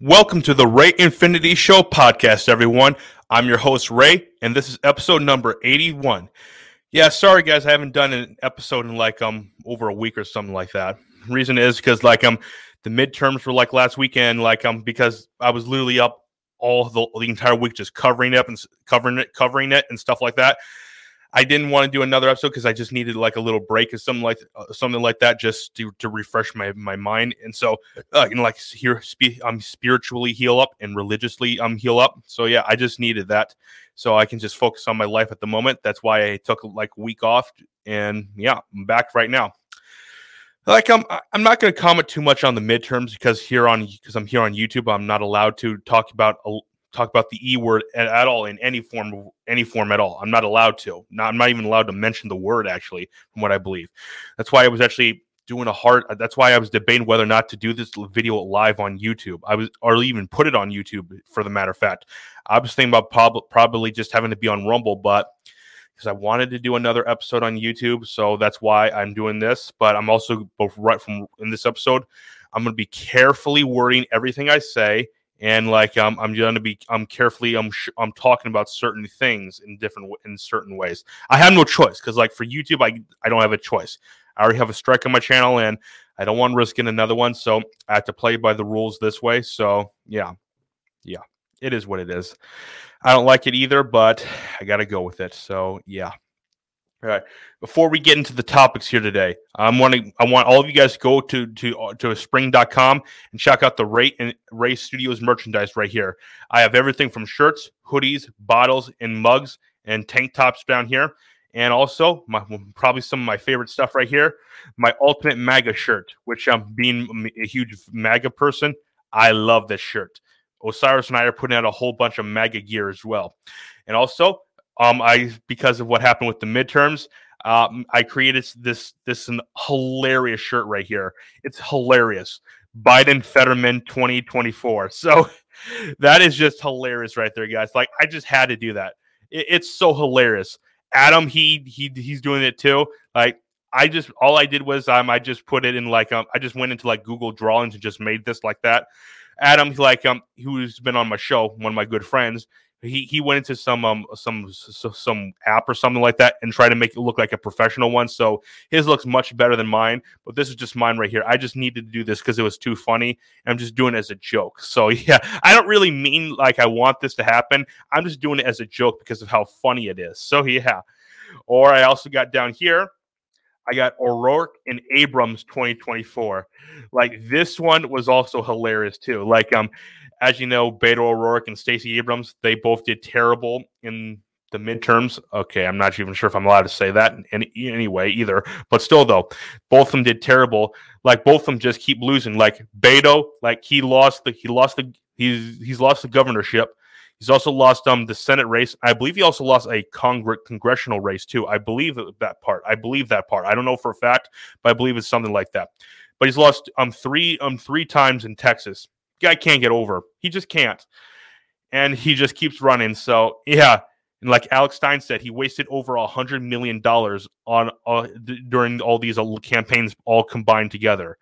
Welcome to the Ray Infinity Show podcast, everyone. I'm your host, Ray, and this is episode number 81. Yeah, sorry guys, I haven't done an episode in like um over a week or something like that. Reason is because like um the midterms were like last weekend, like um because I was literally up all the, the entire week just covering it and covering it, covering it and stuff like that. I didn't want to do another episode because I just needed like a little break or something like uh, something like that just to, to refresh my my mind. And so, uh, know, like here, spe- I'm spiritually heal up and religiously I'm um heal up. So yeah, I just needed that so I can just focus on my life at the moment. That's why I took like week off, and yeah, I'm back right now. Like I'm, I'm not going to comment too much on the midterms because here on because I'm here on YouTube, I'm not allowed to talk about talk about the e word at, at, all in any form any form at all. I'm not allowed to. Not, i'm not even allowed to mention the word actually from what i believe. That's why i was actually doing a hard that's why i was debating whether or not to do this video live on youtube. I was or even put it on youtube for the matter of fact. I was thinking about prob- probably just having to be on rumble but because i wanted to do another episode on youtube so that's why i'm doing this. But i'm also both right from in this episode i'm going to be carefully wording everything i say and like um, I'm to be I'm carefully I'm sh- I'm talking about certain things in different in certain ways. I have no choice because like for YouTube I I don't have a choice. I already have a strike on my channel and I don't want to risk getting another one, so I have to play by the rules this way. So yeah, yeah, it is what it is. I don't like it either, but I got to go with it. So yeah. All right. Before we get into the topics here today, I'm wanting I want all of you guys to go to to to spring.com and check out the Ray and Ray Studios merchandise right here. I have everything from shirts, hoodies, bottles, and mugs and tank tops down here. And also my probably some of my favorite stuff right here, my ultimate MAGA shirt, which I'm being a huge MAGA person. I love this shirt. Osiris and I are putting out a whole bunch of MAGA gear as well. And also um, I because of what happened with the midterms, um, I created this this an hilarious shirt right here. It's hilarious. Biden Fetterman 2024. So that is just hilarious right there, guys. Like I just had to do that. It, it's so hilarious. Adam, he he he's doing it too. Like I just all I did was um I just put it in like um I just went into like Google Drawings and just made this like that. Adam, like um who's been on my show, one of my good friends, he he went into some um some some app or something like that and tried to make it look like a professional one. So his looks much better than mine, but this is just mine right here. I just needed to do this because it was too funny. I'm just doing it as a joke. So yeah, I don't really mean like I want this to happen. I'm just doing it as a joke because of how funny it is. So yeah. Or I also got down here. I got O'Rourke and Abrams 2024. Like this one was also hilarious too. Like um as you know, Beto O'Rourke and Stacey Abrams, they both did terrible in the midterms. Okay, I'm not even sure if I'm allowed to say that in any anyway either. But still, though, both of them did terrible. Like both of them just keep losing. Like Beto, like he lost the he lost the he's he's lost the governorship. He's also lost um the Senate race. I believe he also lost a congr- congressional race too. I believe that part. I believe that part. I don't know for a fact, but I believe it's something like that. But he's lost um three um three times in Texas guy can't get over. He just can't. And he just keeps running. So, yeah. And like Alex Stein said, he wasted over a hundred million dollars on uh, during all these campaigns, all combined together.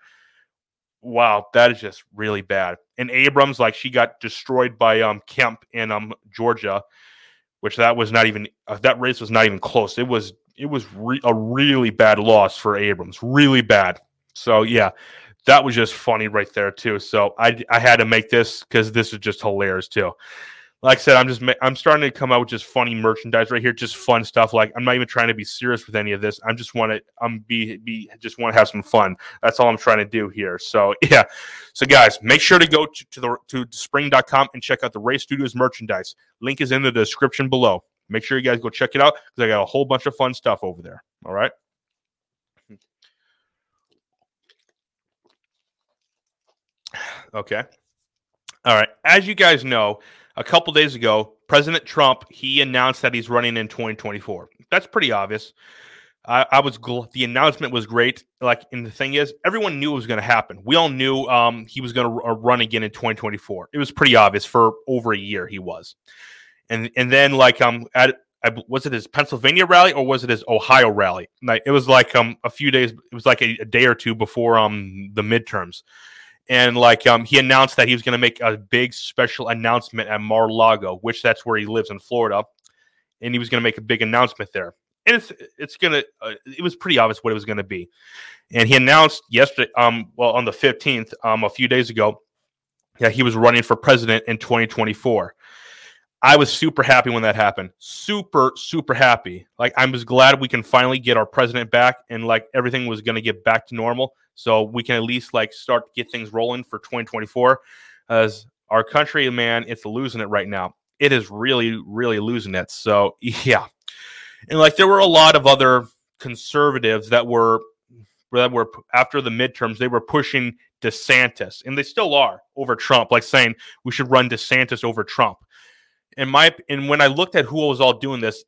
Wow, that is just really bad. And Abrams, like she got destroyed by um Kemp in um Georgia, which that was not even uh, that race was not even close. It was it was re- a really bad loss for Abrams, really bad. So yeah, that was just funny right there too. So I I had to make this because this is just hilarious too. Like I said, I'm just I'm starting to come out with just funny merchandise right here, just fun stuff. Like I'm not even trying to be serious with any of this. I'm just want to I'm be be just want to have some fun. That's all I'm trying to do here. So yeah, so guys, make sure to go to, to the to spring.com and check out the Ray Studios merchandise. Link is in the description below. Make sure you guys go check it out because I got a whole bunch of fun stuff over there. All right. Okay. All right. As you guys know, a couple days ago, President Trump he announced that he's running in 2024. That's pretty obvious. I, I was gl- the announcement was great. Like, and the thing is, everyone knew it was going to happen. We all knew um, he was going to r- run again in 2024. It was pretty obvious for over a year he was, and and then like um at was it his Pennsylvania rally or was it his Ohio rally? Like it was like um a few days. It was like a, a day or two before um the midterms and like um, he announced that he was going to make a big special announcement at Mar-a-Lago, which that's where he lives in Florida, and he was going to make a big announcement there. And it's it's gonna uh, it was pretty obvious what it was going to be, and he announced yesterday, um, well on the fifteenth, um, a few days ago, yeah, he was running for president in 2024. I was super happy when that happened. Super, super happy. Like I'm just glad we can finally get our president back and like everything was going to get back to normal. So we can at least like start to get things rolling for 2024. As our country, man, it's losing it right now. It is really, really losing it. So yeah. And like there were a lot of other conservatives that were that were after the midterms, they were pushing DeSantis, and they still are over Trump, like saying we should run DeSantis over Trump in my and when I looked at who was all doing this,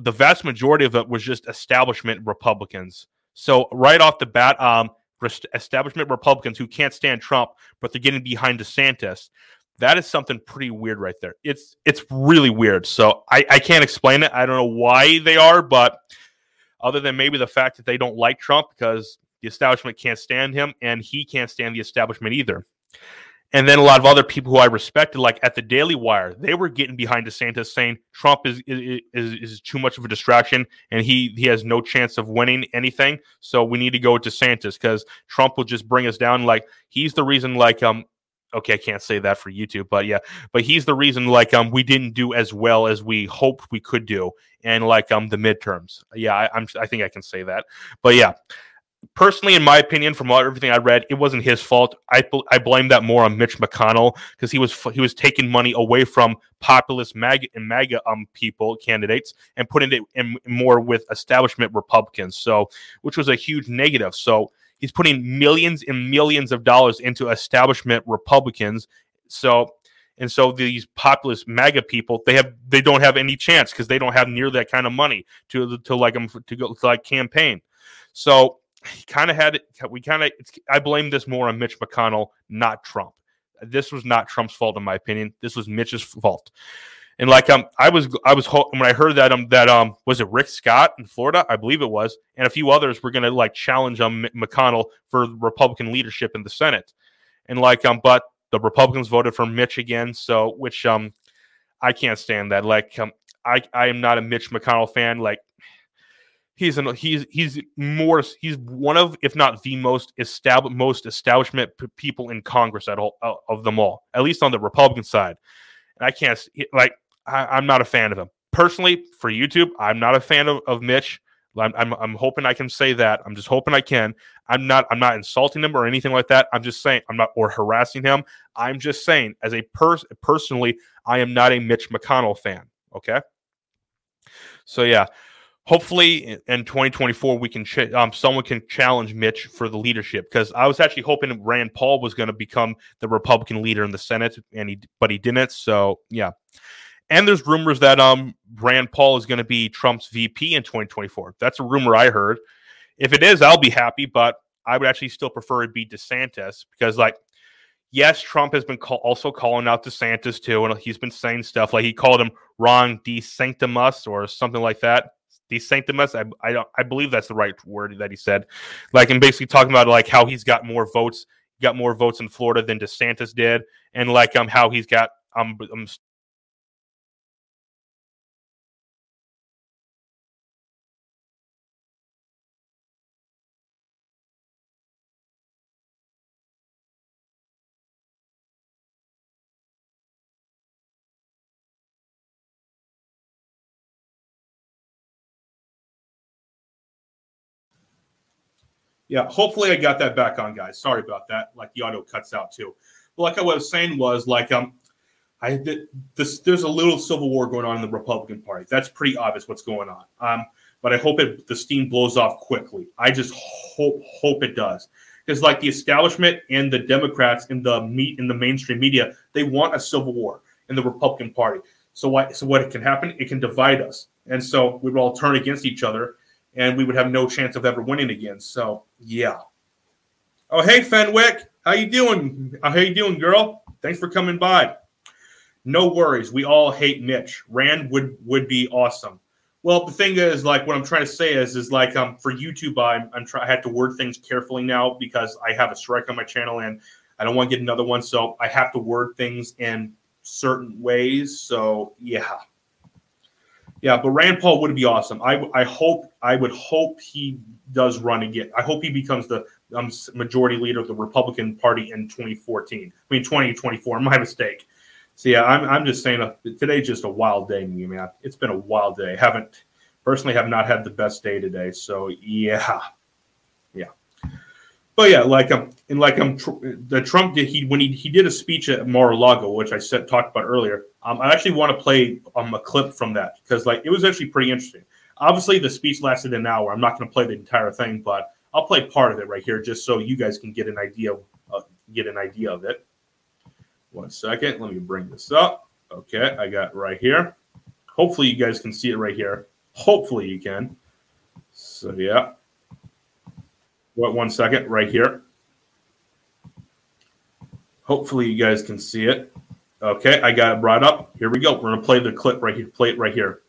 the vast majority of it was just establishment Republicans. So right off the bat, um, establishment Republicans who can't stand Trump, but they're getting behind DeSantis. That is something pretty weird right there. It's it's really weird. So I, I can't explain it. I don't know why they are, but other than maybe the fact that they don't like Trump because the establishment can't stand him and he can't stand the establishment either. And then a lot of other people who I respected, like at the Daily Wire, they were getting behind DeSantis, saying Trump is is is too much of a distraction and he he has no chance of winning anything. So we need to go with DeSantis because Trump will just bring us down. Like he's the reason. Like um, okay, I can't say that for YouTube, but yeah, but he's the reason. Like um, we didn't do as well as we hoped we could do, and like um, the midterms. Yeah, I, I'm I think I can say that. But yeah, personally, in my opinion, from everything I read, it wasn't his fault. I I blame that more on Mitch McConnell because he was he was taking money away from populist MAGA and MAGA um people candidates and putting it in more with establishment Republicans. So, which was a huge negative. So he's putting millions and millions of dollars into establishment Republicans. So. And so these populist MAGA people, they have they don't have any chance because they don't have near that kind of money to to like them to go to like campaign. So he kind of had it. we kind of I blame this more on Mitch McConnell, not Trump. This was not Trump's fault, in my opinion. This was Mitch's fault. And like um, I was I was when I heard that um that um was it Rick Scott in Florida, I believe it was, and a few others were going to like challenge um McConnell for Republican leadership in the Senate, and like um but the Republicans voted for Mitch again, so which um I can't stand that. Like um I I am not a Mitch McConnell fan. Like he's an he's he's more he's one of if not the most established most establishment p- people in Congress at all uh, of them all, at least on the Republican side. And I can't like I, am not a fan of him personally. For YouTube, I'm not a fan of, of Mitch. I'm, I'm I'm hoping I can say that. I'm just hoping I can. I'm not I'm not insulting him or anything like that. I'm just saying I'm not or harassing him. I'm just saying as a person personally, I am not a Mitch McConnell fan. Okay. So yeah, hopefully in 2024 we can ch- um, someone can challenge Mitch for the leadership because I was actually hoping Rand Paul was going to become the Republican leader in the Senate and he but he didn't so yeah. And there's rumors that um Rand Paul is going to be Trump's VP in 2024 that's a rumor I heard. If it is I'll be happy but I would actually still prefer it be DeSantis because like yes Trump has been call- also calling out DeSantis too and he's been saying stuff like he called him Ron DeSanctimus or something like that DeSanctimus. I I don't I believe that's the right word that he said. Like and basically talking about like how he's got more votes, got more votes in Florida than DeSantis did, and like um how he's got um, um Yeah, hopefully I got that back on, guys. Sorry about that. Like the audio cuts out too. But like I was saying was like um, I this. There's a little civil war going on in the Republican Party. That's pretty obvious what's going on. Um, but I hope it the steam blows off quickly. I just hope hope it does because like the establishment and the Democrats in the meet in the mainstream media, they want a civil war in the Republican Party. So what so what can happen? It can divide us, and so we will all turn against each other and we would have no chance of ever winning again. So yeah. Oh hey Fenwick, how you doing? How you doing, girl? Thanks for coming by. No worries. We all hate Mitch. Rand would would be awesome. Well, the thing is, like, what I'm trying to say is, is like, um, for YouTube, I'm, I'm trying. I had to word things carefully now because I have a strike on my channel, and I don't want to get another one, so I have to word things in certain ways. So yeah, yeah. But Rand Paul would be awesome. I I hope I would hope he does run again. I hope he becomes the um, majority leader of the Republican Party in 2014. I mean 2024. My mistake. So yeah, I'm I'm just saying uh, today's just a wild day, man. It's been a wild day. haven't personally have not had the best day today. So yeah, yeah. But yeah, like um, and like um, tr- the Trump did he when he he did a speech at Mar-a-Lago, which I said talked about earlier. Um, I actually want to play um a clip from that because like it was actually pretty interesting. Obviously, the speech lasted an hour. I'm not going to play the entire thing, but I'll play part of it right here just so you guys can get an idea uh, get an idea of it. One second, let me bring this up. Okay, I got right here. Hopefully, you guys can see it right here. Hopefully, you can. So yeah. What one second right here. Hopefully you guys can see it. Okay, I got it brought up. Here we go. We're gonna play the clip right here. Play it right here.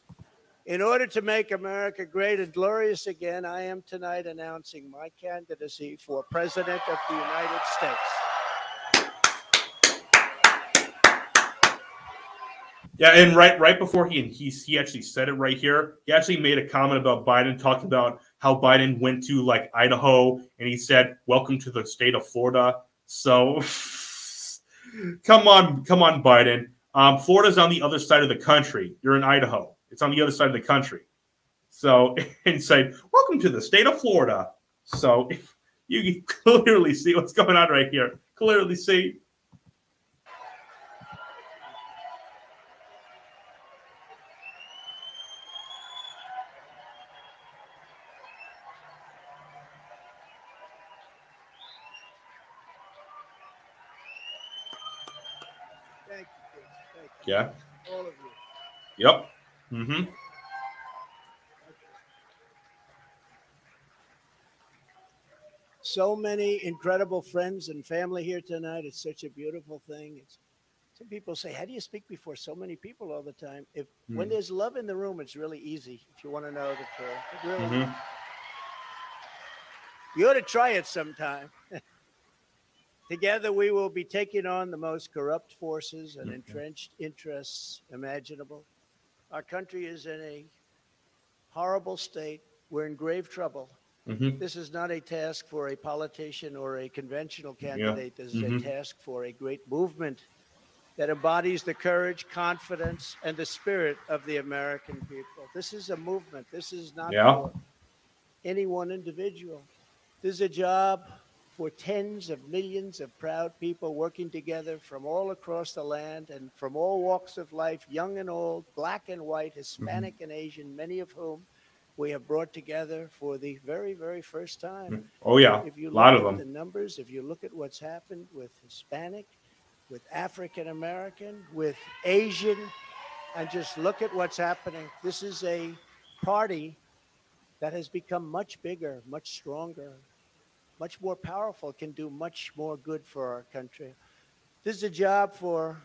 In order to make America great and glorious again, I am tonight announcing my candidacy for President of the United States. Yeah, and right right before he and he he actually said it right here. He actually made a comment about Biden, talking about how Biden went to like Idaho and he said, "Welcome to the state of Florida." So, come on, come on, Biden. Um, Florida's on the other side of the country. You're in Idaho. It's on the other side of the country. So, and say, "Welcome to the state of Florida." So, you can clearly see what's going on right here. Clearly see Yeah. All of you. Yep. Mm-hmm. So many incredible friends and family here tonight. It's such a beautiful thing. It's some people say, "How do you speak before so many people all the time?" If mm. when there's love in the room, it's really easy. If you want to know the truth, really, mm-hmm. you ought to try it sometime. Together, we will be taking on the most corrupt forces and entrenched interests imaginable. Our country is in a horrible state. We're in grave trouble. Mm-hmm. This is not a task for a politician or a conventional candidate. Yeah. This is mm-hmm. a task for a great movement that embodies the courage, confidence, and the spirit of the American people. This is a movement. This is not yeah. for any one individual. This is a job for tens of millions of proud people working together from all across the land and from all walks of life, young and old, black and white, Hispanic mm-hmm. and Asian, many of whom we have brought together for the very, very first time. Mm. Oh, yeah. If you a lot of them. The numbers, if you look at what's happened with Hispanic, with African American, with Asian, and just look at what's happening. This is a party that has become much bigger, much stronger, much more powerful, can do much more good for our country. This is a job for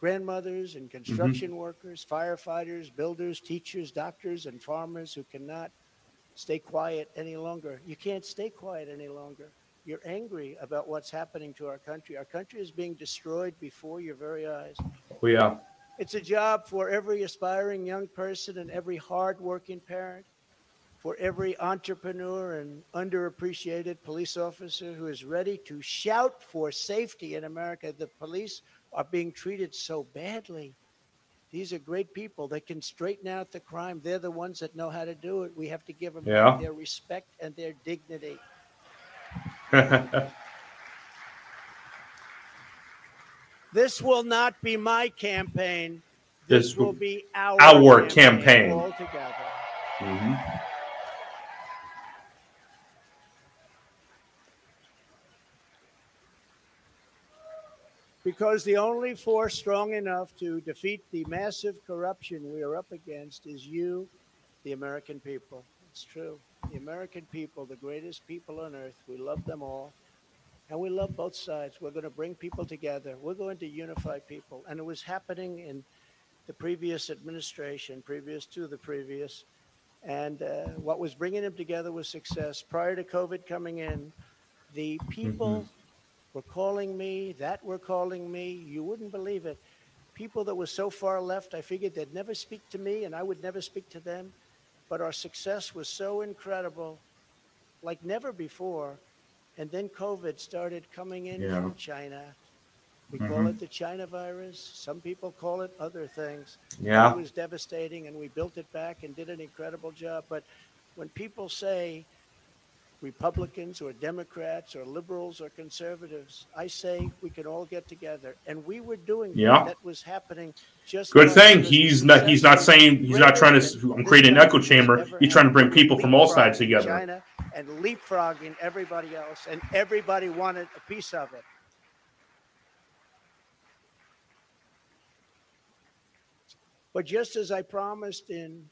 grandmothers and construction mm-hmm. workers, firefighters, builders, teachers, doctors, and farmers who cannot stay quiet any longer. You can't stay quiet any longer. You're angry about what's happening to our country. Our country is being destroyed before your very eyes. We are. It's a job for every aspiring young person and every hardworking parent for every entrepreneur and underappreciated police officer who is ready to shout for safety in America. The police are being treated so badly. These are great people that can straighten out the crime. They're the ones that know how to do it. We have to give them yeah. their respect and their dignity. this will not be my campaign. This, this will be our, our campaign, campaign. altogether. Mm-hmm. Because the only force strong enough to defeat the massive corruption we are up against is you, the American people. It's true. The American people, the greatest people on earth, we love them all. And we love both sides. We're going to bring people together. We're going to unify people. And it was happening in the previous administration, previous to the previous. And uh, what was bringing them together was success. Prior to COVID coming in, the people mm-hmm were calling me, that were calling me. You wouldn't believe it. People that were so far left, I figured they'd never speak to me and I would never speak to them. But our success was so incredible, like never before. And then COVID started coming in Yeah. from China. We call Mhm. it the China virus. Some people call it other things. Yeah. It was devastating, and we built it back and did an incredible job. But when people say Republicans or Democrats or liberals or conservatives, I say we can all get together, and we were doing that. Yeah. That was happening just. Good thing he's not. He's not saying he's not trying to create an echo chamber. He's trying to bring people from all sides together. China and leapfrogging everybody else, and everybody wanted a piece of it. But just as I promised in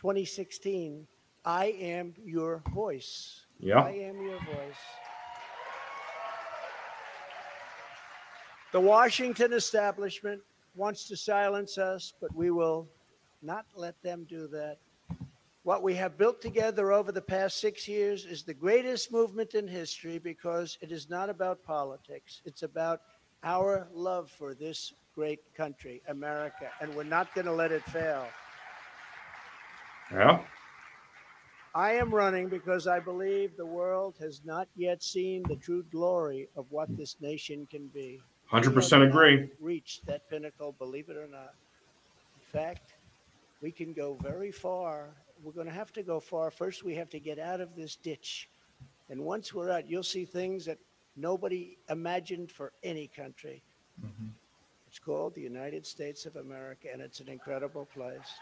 2016, I am your voice. I Yeah. am your voice. The Washington establishment wants to silence us, but we will not let them do that. What we have built together over the past six years is the greatest movement in history because it is not about politics. It's about our love for this great country, America, and we're not going to let it fail. Yeah. I am running because I believe the world has not yet seen the true glory of what this nation can be. 100% agree. Reached that pinnacle, believe it or not. In fact, we can go very far. We're going to have to go far. First, we have to get out of this ditch. And once we're out, you'll see things that nobody imagined for any country. Mm-hmm. It's called the United States of America, and it's an incredible place.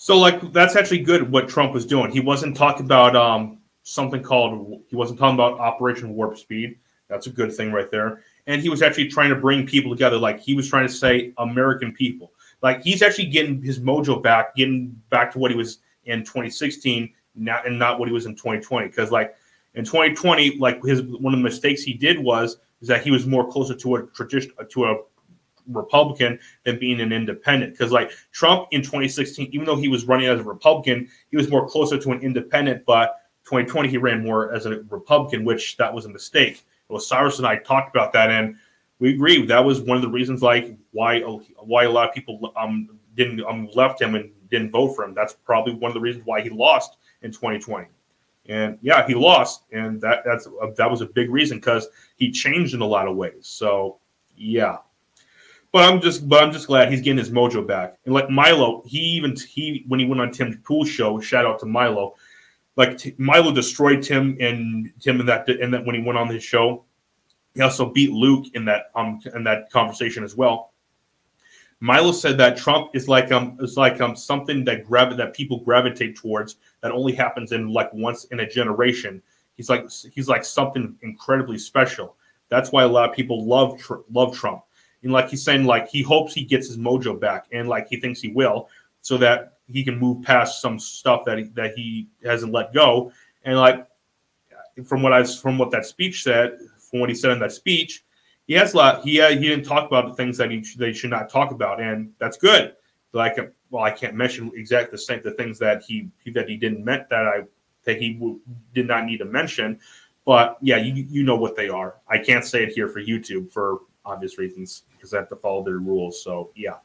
So like that's actually good what Trump was doing. He wasn't talking about um something called he wasn't talking about Operation Warp Speed. That's a good thing right there. And he was actually trying to bring people together. Like he was trying to say American people. Like he's actually getting his mojo back, getting back to what he was in 2016, not and not what he was in 2020. Because like in 2020, like his one of the mistakes he did was is that he was more closer to a tradition to a Republican than being an independent. Because like Trump in 2016, even though he was running as a Republican, he was more closer to an independent. But 2020, he ran more as a Republican, which that was a mistake. Well, Cyrus and I talked about that, and we agree that was one of the reasons like why why a lot of people um didn't um left him and didn't vote for him. That's probably one of the reasons why he lost in 2020. And yeah, he lost, and that that's uh, that was a big reason because he changed in a lot of ways. So yeah, but I'm just but I'm just glad he's getting his mojo back. And like Milo, he even he when he went on Tim Pool's show, shout out to Milo. Like T- Milo destroyed Tim and Tim in that and that when he went on his show, he also beat Luke in that um in that conversation as well. Milo said that Trump is like um is like um something that gravi- that people gravitate towards that only happens in like once in a generation. He's like he's like something incredibly special. That's why a lot of people love tr- love Trump. And like he's saying, like he hopes he gets his mojo back, and like he thinks he will, so that he can move past some stuff that he, that he hasn't let go. And like from what I from what that speech said, from what he said in that speech, he has a lot. He uh, he didn't talk about the things that he they should not talk about, and that's good. Like well, I can't mention exactly the same the things that he that he didn't meant that I that he w- did not need to mention. But yeah, you you know what they are. I can't say it here for YouTube for obvious reasons because I have to follow their rules. So yeah,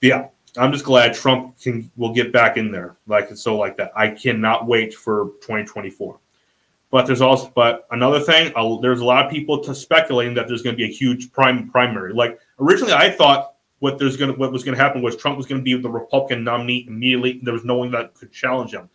yeah. I'm just glad Trump can will get back in there like it's so like that. I cannot wait for 2024. But there's also but another thing. Uh, there's a lot of people to speculating that there's going to be a huge prime primary. Like originally, I thought what there's going to what was going to happen was Trump was going to be the Republican nominee immediately. There was no one that could challenge him.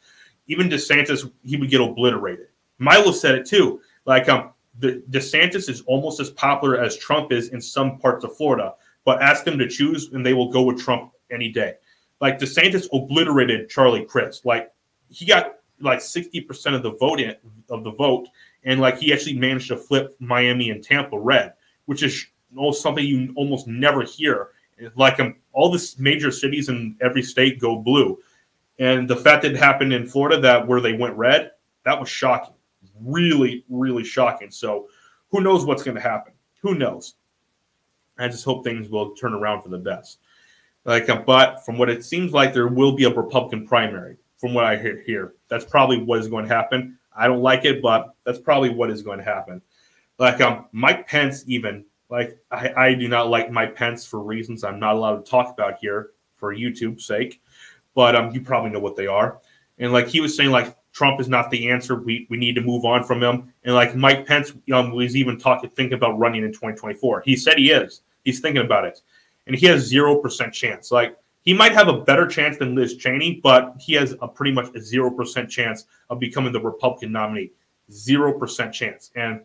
Even DeSantis, he would get obliterated. Milo said it too. Like um, the DeSantis is almost as popular as Trump is in some parts of Florida. But ask them to choose, and they will go with Trump any day. Like DeSantis obliterated Charlie Crist. Like he got like sixty percent of the vote in, of the vote, and like he actually managed to flip Miami and Tampa red, which is something you almost never hear. Like um, all the major cities in every state go blue, and the fact that it happened in Florida that where they went red, that was shocking, really, really shocking. So who knows what's going to happen? Who knows? I just hope things will turn around for the best. Like, uh, but from what it seems like, there will be a Republican primary. From what I hear here, that's probably what is going to happen. I don't like it, but that's probably what is going to happen. Like um, Mike Pence, even like I, I do not like Mike Pence for reasons I'm not allowed to talk about here for YouTube's sake, but um, you probably know what they are. And like he was saying, like Trump is not the answer. We we need to move on from him. And like Mike Pence um, was even talking, thinking about running in 2024. He said he is. He's thinking about it, and he has zero percent chance. Like he might have a better chance than Liz Cheney, but he has a pretty much a zero percent chance of becoming the Republican nominee. Zero percent chance, and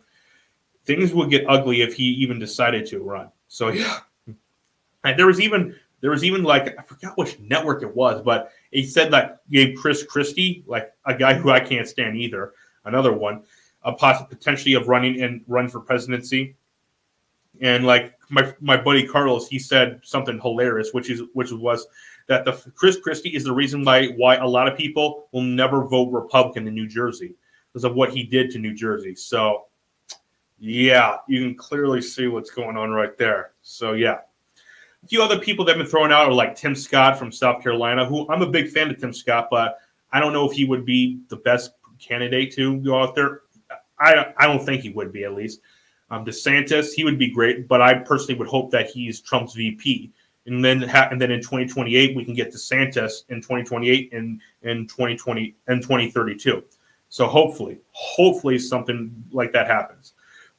things would get ugly if he even decided to run. So yeah, and there was even there was even like I forgot which network it was, but he said that gave Chris Christie, like a guy who I can't stand either, another one, a possible potentially of running and run for presidency. And like my my buddy Carlos, he said something hilarious, which is which was that the Chris Christie is the reason why why a lot of people will never vote Republican in New Jersey because of what he did to New Jersey. So yeah, you can clearly see what's going on right there. So yeah. A few other people that have been thrown out are like Tim Scott from South Carolina, who I'm a big fan of Tim Scott, but I don't know if he would be the best candidate to go out there. I, I don't think he would be, at least. Um, DeSantis, he would be great, but I personally would hope that he's Trump's VP. And then, ha- and then in 2028, we can get DeSantis in 2028 and in 2020 and 2032. So hopefully, hopefully something like that happens.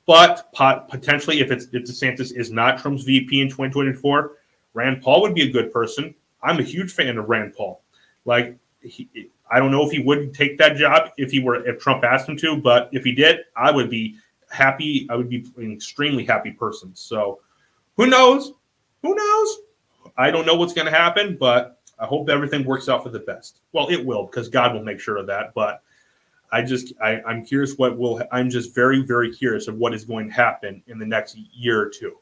But pot- potentially, if it's if DeSantis is not Trump's VP in 2024, Rand Paul would be a good person. I'm a huge fan of Rand Paul. Like, he, I don't know if he would take that job if he were if Trump asked him to, but if he did, I would be happy. I would be an extremely happy person. So, who knows? Who knows? I don't know what's going to happen, but I hope everything works out for the best. Well, it will because God will make sure of that. But I just I, I'm curious what will I'm just very very curious of what is going to happen in the next year or two.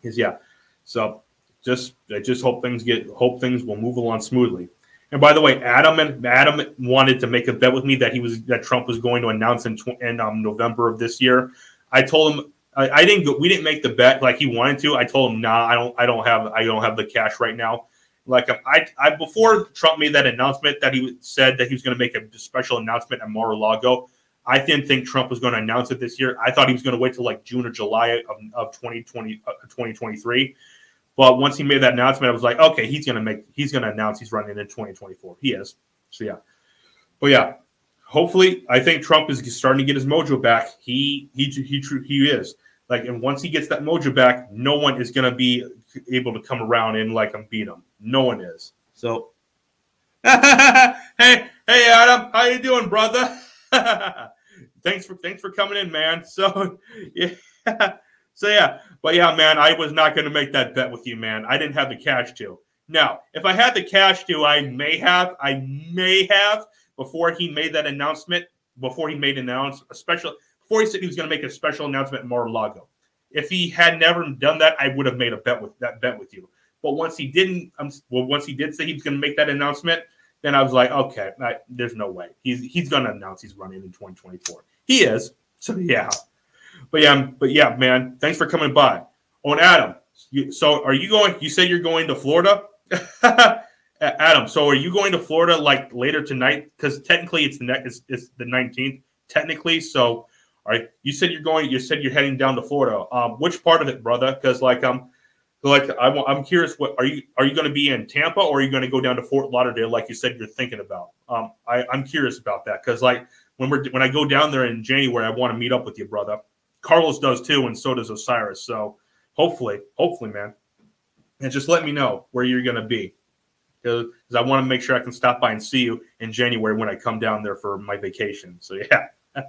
Because yeah, so just I just hope things get hope things will move along smoothly. And by the way, Adam and Adam wanted to make a bet with me that he was that Trump was going to announce in, in um, November of this year. I told him I, I, didn't go, we didn't make the bet like he wanted to. I told him, nah, I don't I don't have I don't have the cash right now. Like I, I before Trump made that announcement that he said that he was going to make a special announcement at Mar-a-Lago. I didn't think Trump was going to announce it this year. I thought he was going to wait till like June or July of, of 2020, uh, 2023. But once he made that announcement, I was like, okay, he's going to make, he's going to announce he's running in 2024. He is. So yeah. But yeah, hopefully, I think Trump is starting to get his mojo back. He he he he is like, and once he gets that mojo back, no one is going to be able to come around and like him beat him. No one is. So, hey, hey, Adam, how you doing, brother? thanks for thanks for coming in, man. So, yeah, so yeah, but yeah, man, I was not going to make that bet with you, man. I didn't have the cash to. Now, if I had the cash to, I may have, I may have before he made that announcement. Before he made an announce a special, before he said he was going to make a special announcement at Mar-a-Lago. If he had never done that, I would have made a bet with that bet with you. But once he didn't, um, well, once he did say he was going to make that announcement, then I was like, okay, I, there's no way he's he's going to announce he's running in 2024. He is, so yeah. But yeah, but yeah, man, thanks for coming by. On Adam, you, so are you going? You said you're going to Florida, Adam. So are you going to Florida like later tonight? Because technically it's the next, it's, it's the 19th technically. So right. You said you're going. You said you're heading down to Florida. Um, which part of it, brother? Because like um, like I'm, I'm curious. What are you? Are you going to be in Tampa or are you going to go down to Fort Lauderdale, like you said you're thinking about? Um, I, I'm curious about that because like when we're when I go down there in January, I want to meet up with you, brother. Carlos does too, and so does Osiris. So hopefully, hopefully, man, and just let me know where you're going to be because I want to make sure I can stop by and see you in January when I come down there for my vacation. So yeah.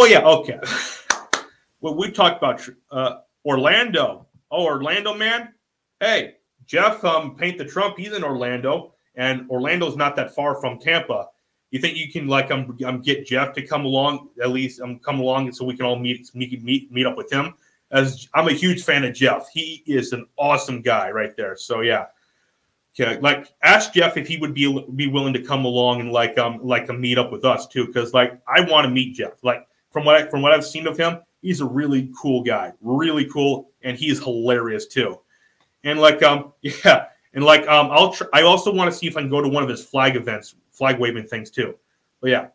Well, yeah, okay. well, we talked about uh, Orlando. Oh, Orlando, man. Hey, Jeff, um, paint the Trump. He's in Orlando, and Orlando's not that far from Tampa. You think you can like um, um get Jeff to come along at least um come along so we can all meet meet meet meet up with him? As I'm a huge fan of Jeff. He is an awesome guy right there. So yeah. Yeah, like ask Jeff if he would be be willing to come along and like um like a meet up with us too, because like I want to meet Jeff. Like from what I, from what I've seen of him, he's a really cool guy, really cool, and he's hilarious too. And like um yeah, and like um I'll tr- I also want to see if I can go to one of his flag events, flag waving things too. But yeah,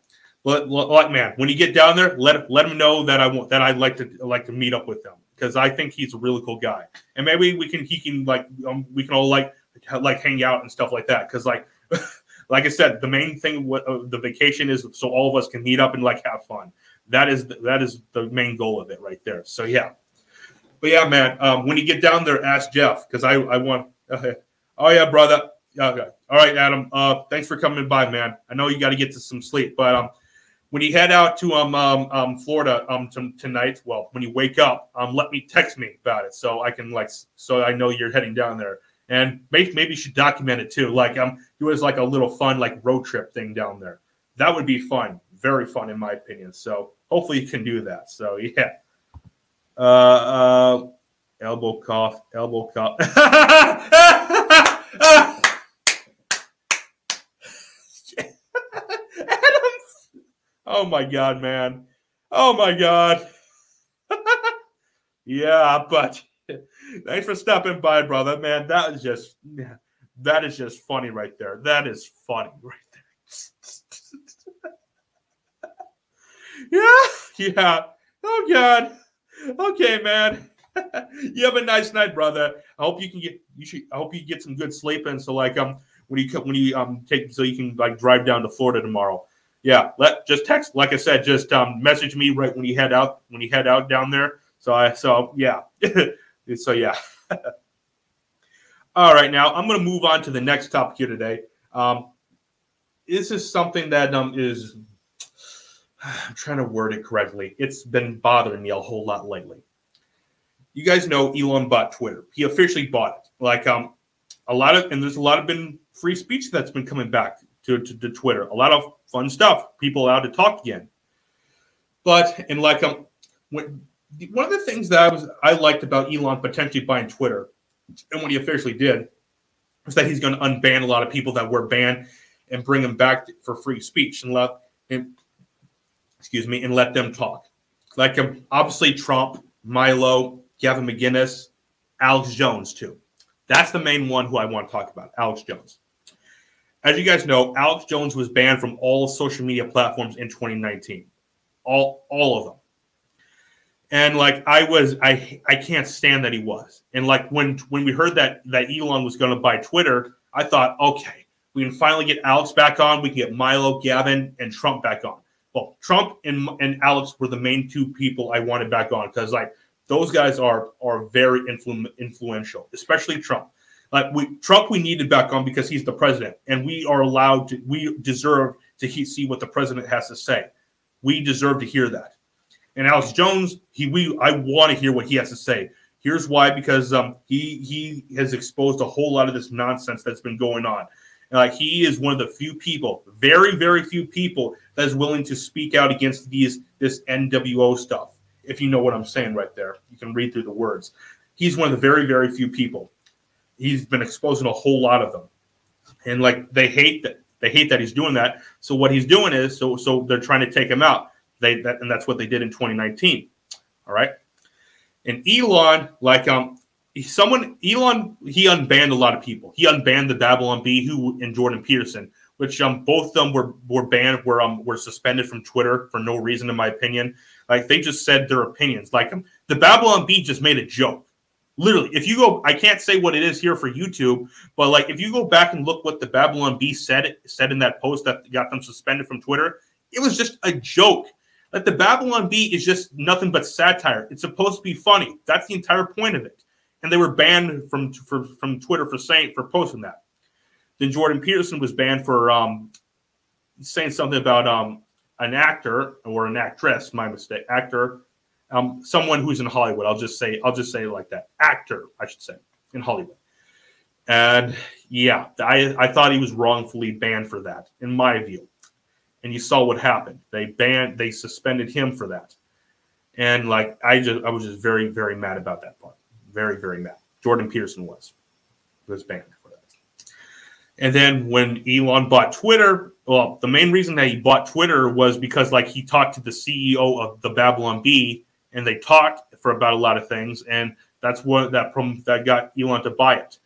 let, let, man, when you get down there, let let him know that I want that I'd like to like to meet up with him because I think he's a really cool guy, and maybe we can he can like um, we can all like like hang out and stuff like that because like like I said, the main thing with uh, the vacation is so all of us can meet up and like have fun. That is the, that is the main goal of it right there. So yeah, but yeah, man, um, when you get down there, ask Jeff because I I want. Uh, oh yeah, brother. Okay. All right, Adam. Uh, thanks for coming by, man. I know you got to get to some sleep, but um, when you head out to um, um, um Florida um to, tonight, well, when you wake up, um, let me text me about it so I can like so I know you're heading down there, and maybe maybe you should document it too, like um do as like a little fun like road trip thing down there. That would be fun, very fun in my opinion. So hopefully you can do that. So yeah. Uh, uh elbow cough, elbow cough. Oh my god, man. Oh my god. yeah, but thanks for stopping by, brother. Man, that is just that is just funny right there. That is funny right there. Yeah, yeah. Oh god. Okay, man. you have a nice night, brother. I hope you can get you should I hope you get some good sleep and so like um when you when you um take so you can like drive down to Florida tomorrow yeah, let just text. Like I said, just um, message me right when you head out when you head out down there. So I so yeah, so yeah. All right, now I'm to move on to the next topic here today. Um, this is something that um, is I'm trying to word it correctly. It's been bothering me a whole lot lately. You guys know Elon bought Twitter. He officially bought it. Like um, a lot of and there's a lot of been free speech that's been coming back to, to, to Twitter. A lot of fun stuff. People allowed to talk again. But in like um, when, one of the things that I was I liked about Elon potentially buying Twitter, and when he officially did, was that he's going to unban a lot of people that were banned and bring them back for free speech and love and excuse me and let them talk. Like um, obviously Trump, Milo, Gavin McInnes, Alex Jones too. That's the main one who I want to talk about, Alex Jones. As you guys know, Alex Jones was banned from all social media platforms in 2019. All all of them. And like I was I I can't stand that he was. And like when when we heard that that Elon was going to buy Twitter, I thought, okay, we can finally get Alex back on, we can get Milo, Gavin, and Trump back on. Well, Trump and and Alex were the main two people I wanted back on because like those guys are are very influ- influential, especially Trump. Like we Trump, we needed back on because he's the president, and we are allowed to. We deserve to he, see what the president has to say. We deserve to hear that. And Alex Jones, he we I want to hear what he has to say. Here's why: because um, he he has exposed a whole lot of this nonsense that's been going on. Like he is one of the few people, very very few people, that is willing to speak out against these this NWO stuff. If you know what I'm saying right there, you can read through the words. He's one of the very very few people he's been exposing a whole lot of them, and like they hate that they hate that he's doing that. So what he's doing is so so they're trying to take him out. They that, and that's what they did in 2019. All right, and Elon like um someone Elon he unbanned a lot of people. He unbanned the Babylon Bee who and Jordan Peterson, which um both of them were were banned were um were suspended from Twitter for no reason in my opinion. Like they just said their opinions. Like um, the Babylon Bee just made a joke. Literally if you go i can't say what it is here for youtube but like if you go back and look what the babylon bee said said in that post that got them suspended from twitter it was just a joke. Like the babylon bee is just nothing but satire. It's supposed to be funny. That's the entire point of it. And they were banned from for, from twitter for saying for posting that then jordan peterson was banned for um saying something about um an actor or an actress my mistake actor um, someone who's in Hollywood. I'll just say I'll just say like that. Actor, I should say, in Hollywood. And yeah, I, I thought he was wrongfully banned for that, in my view. And you saw what happened. They banned, they suspended him for that. And like I just I was just very, very mad about that part. Very, very mad. Jordan Peterson was was banned. And then when Elon bought Twitter, well, the main reason that he bought Twitter was because like he talked to the CEO of the Babylon Bee and they talked for about a lot of things, and that's what that from that got Elon to buy it.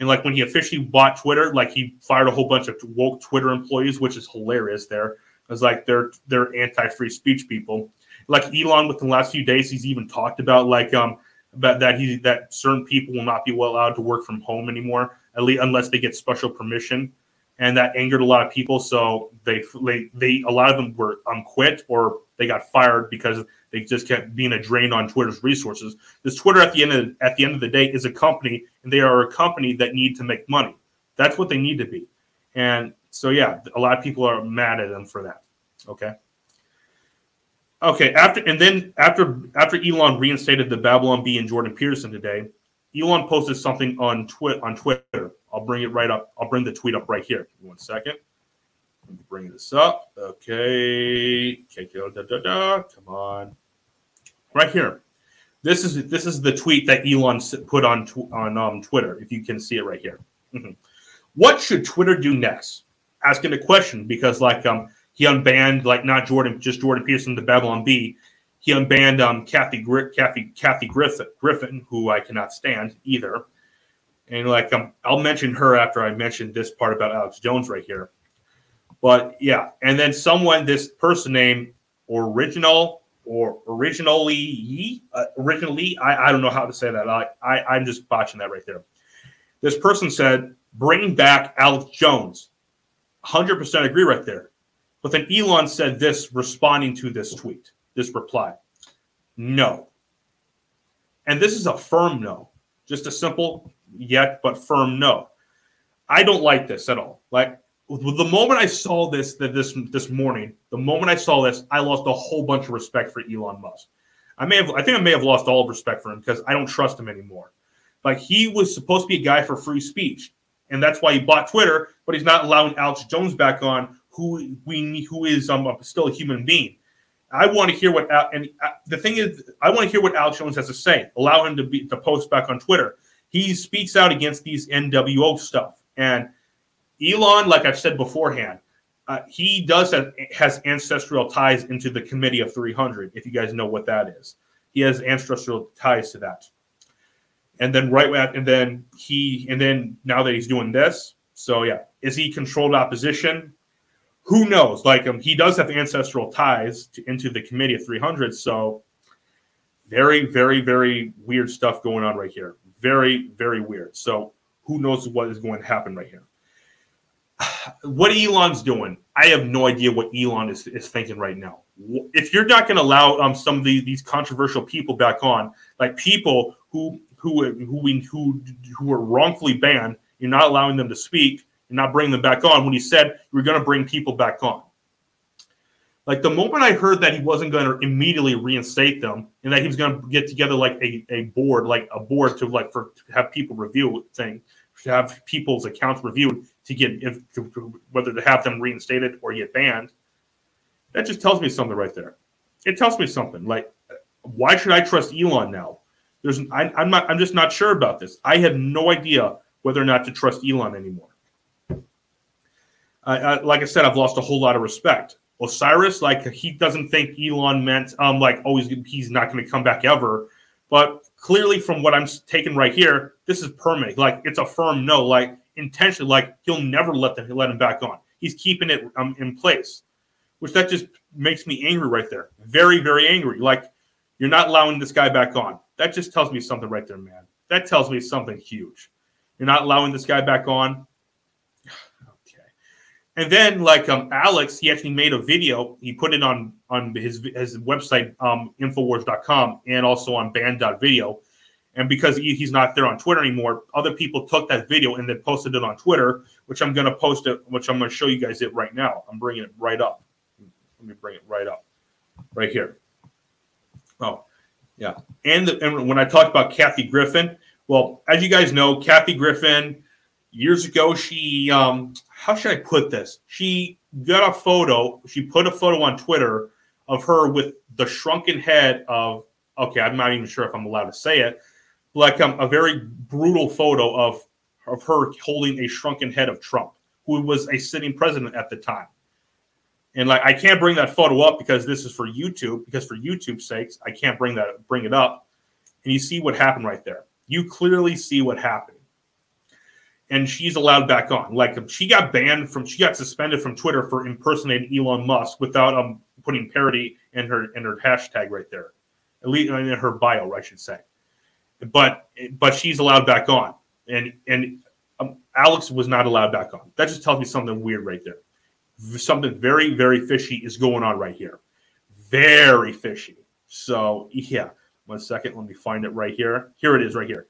And like when he officially bought Twitter, like he fired a whole bunch of woke Twitter employees, which is hilarious there. it's like they're they're anti-free speech people. Like Elon, within the last few days, he's even talked about like um about that he that certain people will not be well allowed to work from home anymore, at least unless they get special permission, and that angered a lot of people. So they they, they a lot of them were um quit or they got fired because they just kept being a drain on Twitter's resources. This Twitter at the end of at the end of the day is a company, and they are a company that need to make money. That's what they need to be. And so yeah, a lot of people are mad at them for that. Okay. Okay, after and then after after Elon reinstated the Babylon Bee and Jordan Peterson today, Elon posted something on Twitter on Twitter. I'll bring it right up. I'll bring the tweet up right here. One second. Let me bring this up. Okay. Come on. Right here. This is this is the tweet that Elon put on on um, Twitter. If you can see it right here. Mm-hmm. What should Twitter do next? Asking a question because like um he unbanned like not Jordan, just Jordan Peterson, the Babylon Bee. He unbanned um Kathy Gr- Kathy Kathy Griffin, Griffin, who I cannot stand either. And like um, I'll mention her after I mention this part about Alex Jones right here. But yeah, and then someone, this person named Original or Originally, uh, Originally, I, I don't know how to say that. I, I I'm just botching that right there. This person said, "Bring back Alex Jones." Hundred percent agree right there. But then Elon said this responding to this tweet, this reply no. And this is a firm no, just a simple yet but firm no. I don't like this at all. Like the moment I saw this that this this morning, the moment I saw this, I lost a whole bunch of respect for Elon Musk. I may have I think I may have lost all of respect for him because I don't trust him anymore. Like he was supposed to be a guy for free speech, and that's why he bought Twitter, but he's not allowing Alex Jones back on who we who is um, still a human being. I want to hear what Al, and uh, the thing is, I want to hear what Alex Jones has to say. Allow him to be to post back on Twitter. He speaks out against these NWO stuff, and Elon, like I've said beforehand, uh, he does have has ancestral ties into the Committee of 300. If you guys know what that is, he has ancestral ties to that. And then right and then he and then now that he's doing this, so yeah, is he controlled opposition? Who knows? Like um, he does have ancestral ties to, into the committee of 300. So very, very, very weird stuff going on right here. Very, very weird. So who knows what is going to happen right here? What Elon's doing, I have no idea what Elon is, is thinking right now. If you're not going to allow um, some of the, these controversial people back on, like people who who who who who were wrongfully banned, you're not allowing them to speak and not bring them back on when he said you were going to bring people back on. Like the moment I heard that he wasn't going to immediately reinstate them and that he was going to get together like a, a board, like a board to like for to have people review thing, to have people's accounts reviewed to get if to, whether to have them reinstated or get banned. That just tells me something right there. It tells me something. Like, why should I trust Elon now? There's I, I'm not I'm just not sure about this. I have no idea whether or not to trust Elon anymore uh, like I said, I've lost a whole lot of respect. Osiris, like he doesn't think Elon meant um like oh he's, he's not going to come back ever, but clearly from what I'm taking right here, this is permanent. Like it's a firm no. Like intentionally, like he'll never let them let him back on. He's keeping it um, in place, which that just makes me angry right there. Very very angry. Like you're not allowing this guy back on. That just tells me something right there, man. That tells me something huge. You're not allowing this guy back on. And then, like um, Alex, he actually made a video. He put it on on his his website, um, Infowars.com, and also on Banned.video. And because he, he's not there on Twitter anymore, other people took that video and then posted it on Twitter, which I'm going to post it, which I'm going to show you guys it right now. I'm bringing it right up. Let me bring it right up, right here. Oh, yeah. And, the, and when I talked about Kathy Griffin, well, as you guys know, Kathy Griffin years ago, she um, how should I put this? She got a photo. She put a photo on Twitter of her with the shrunken head of. Okay, I'm not even sure if I'm allowed to say it. Like um, a very brutal photo of of her holding a shrunken head of Trump, who was a sitting president at the time. And like I can't bring that photo up because this is for YouTube. Because for YouTube's sakes, I can't bring that bring it up. And you see what happened right there. You clearly see what happened and she's allowed back on. Like she got banned from, she got suspended from Twitter for impersonating Elon Musk without um putting parody in her in her hashtag right there, at least in her bio, I should say. But but she's allowed back on, and and um, Alex was not allowed back on. That just tells me something weird right there. Something very very fishy is going on right here. Very fishy. So yeah, one second. Let me find it right here. Here it is, right here.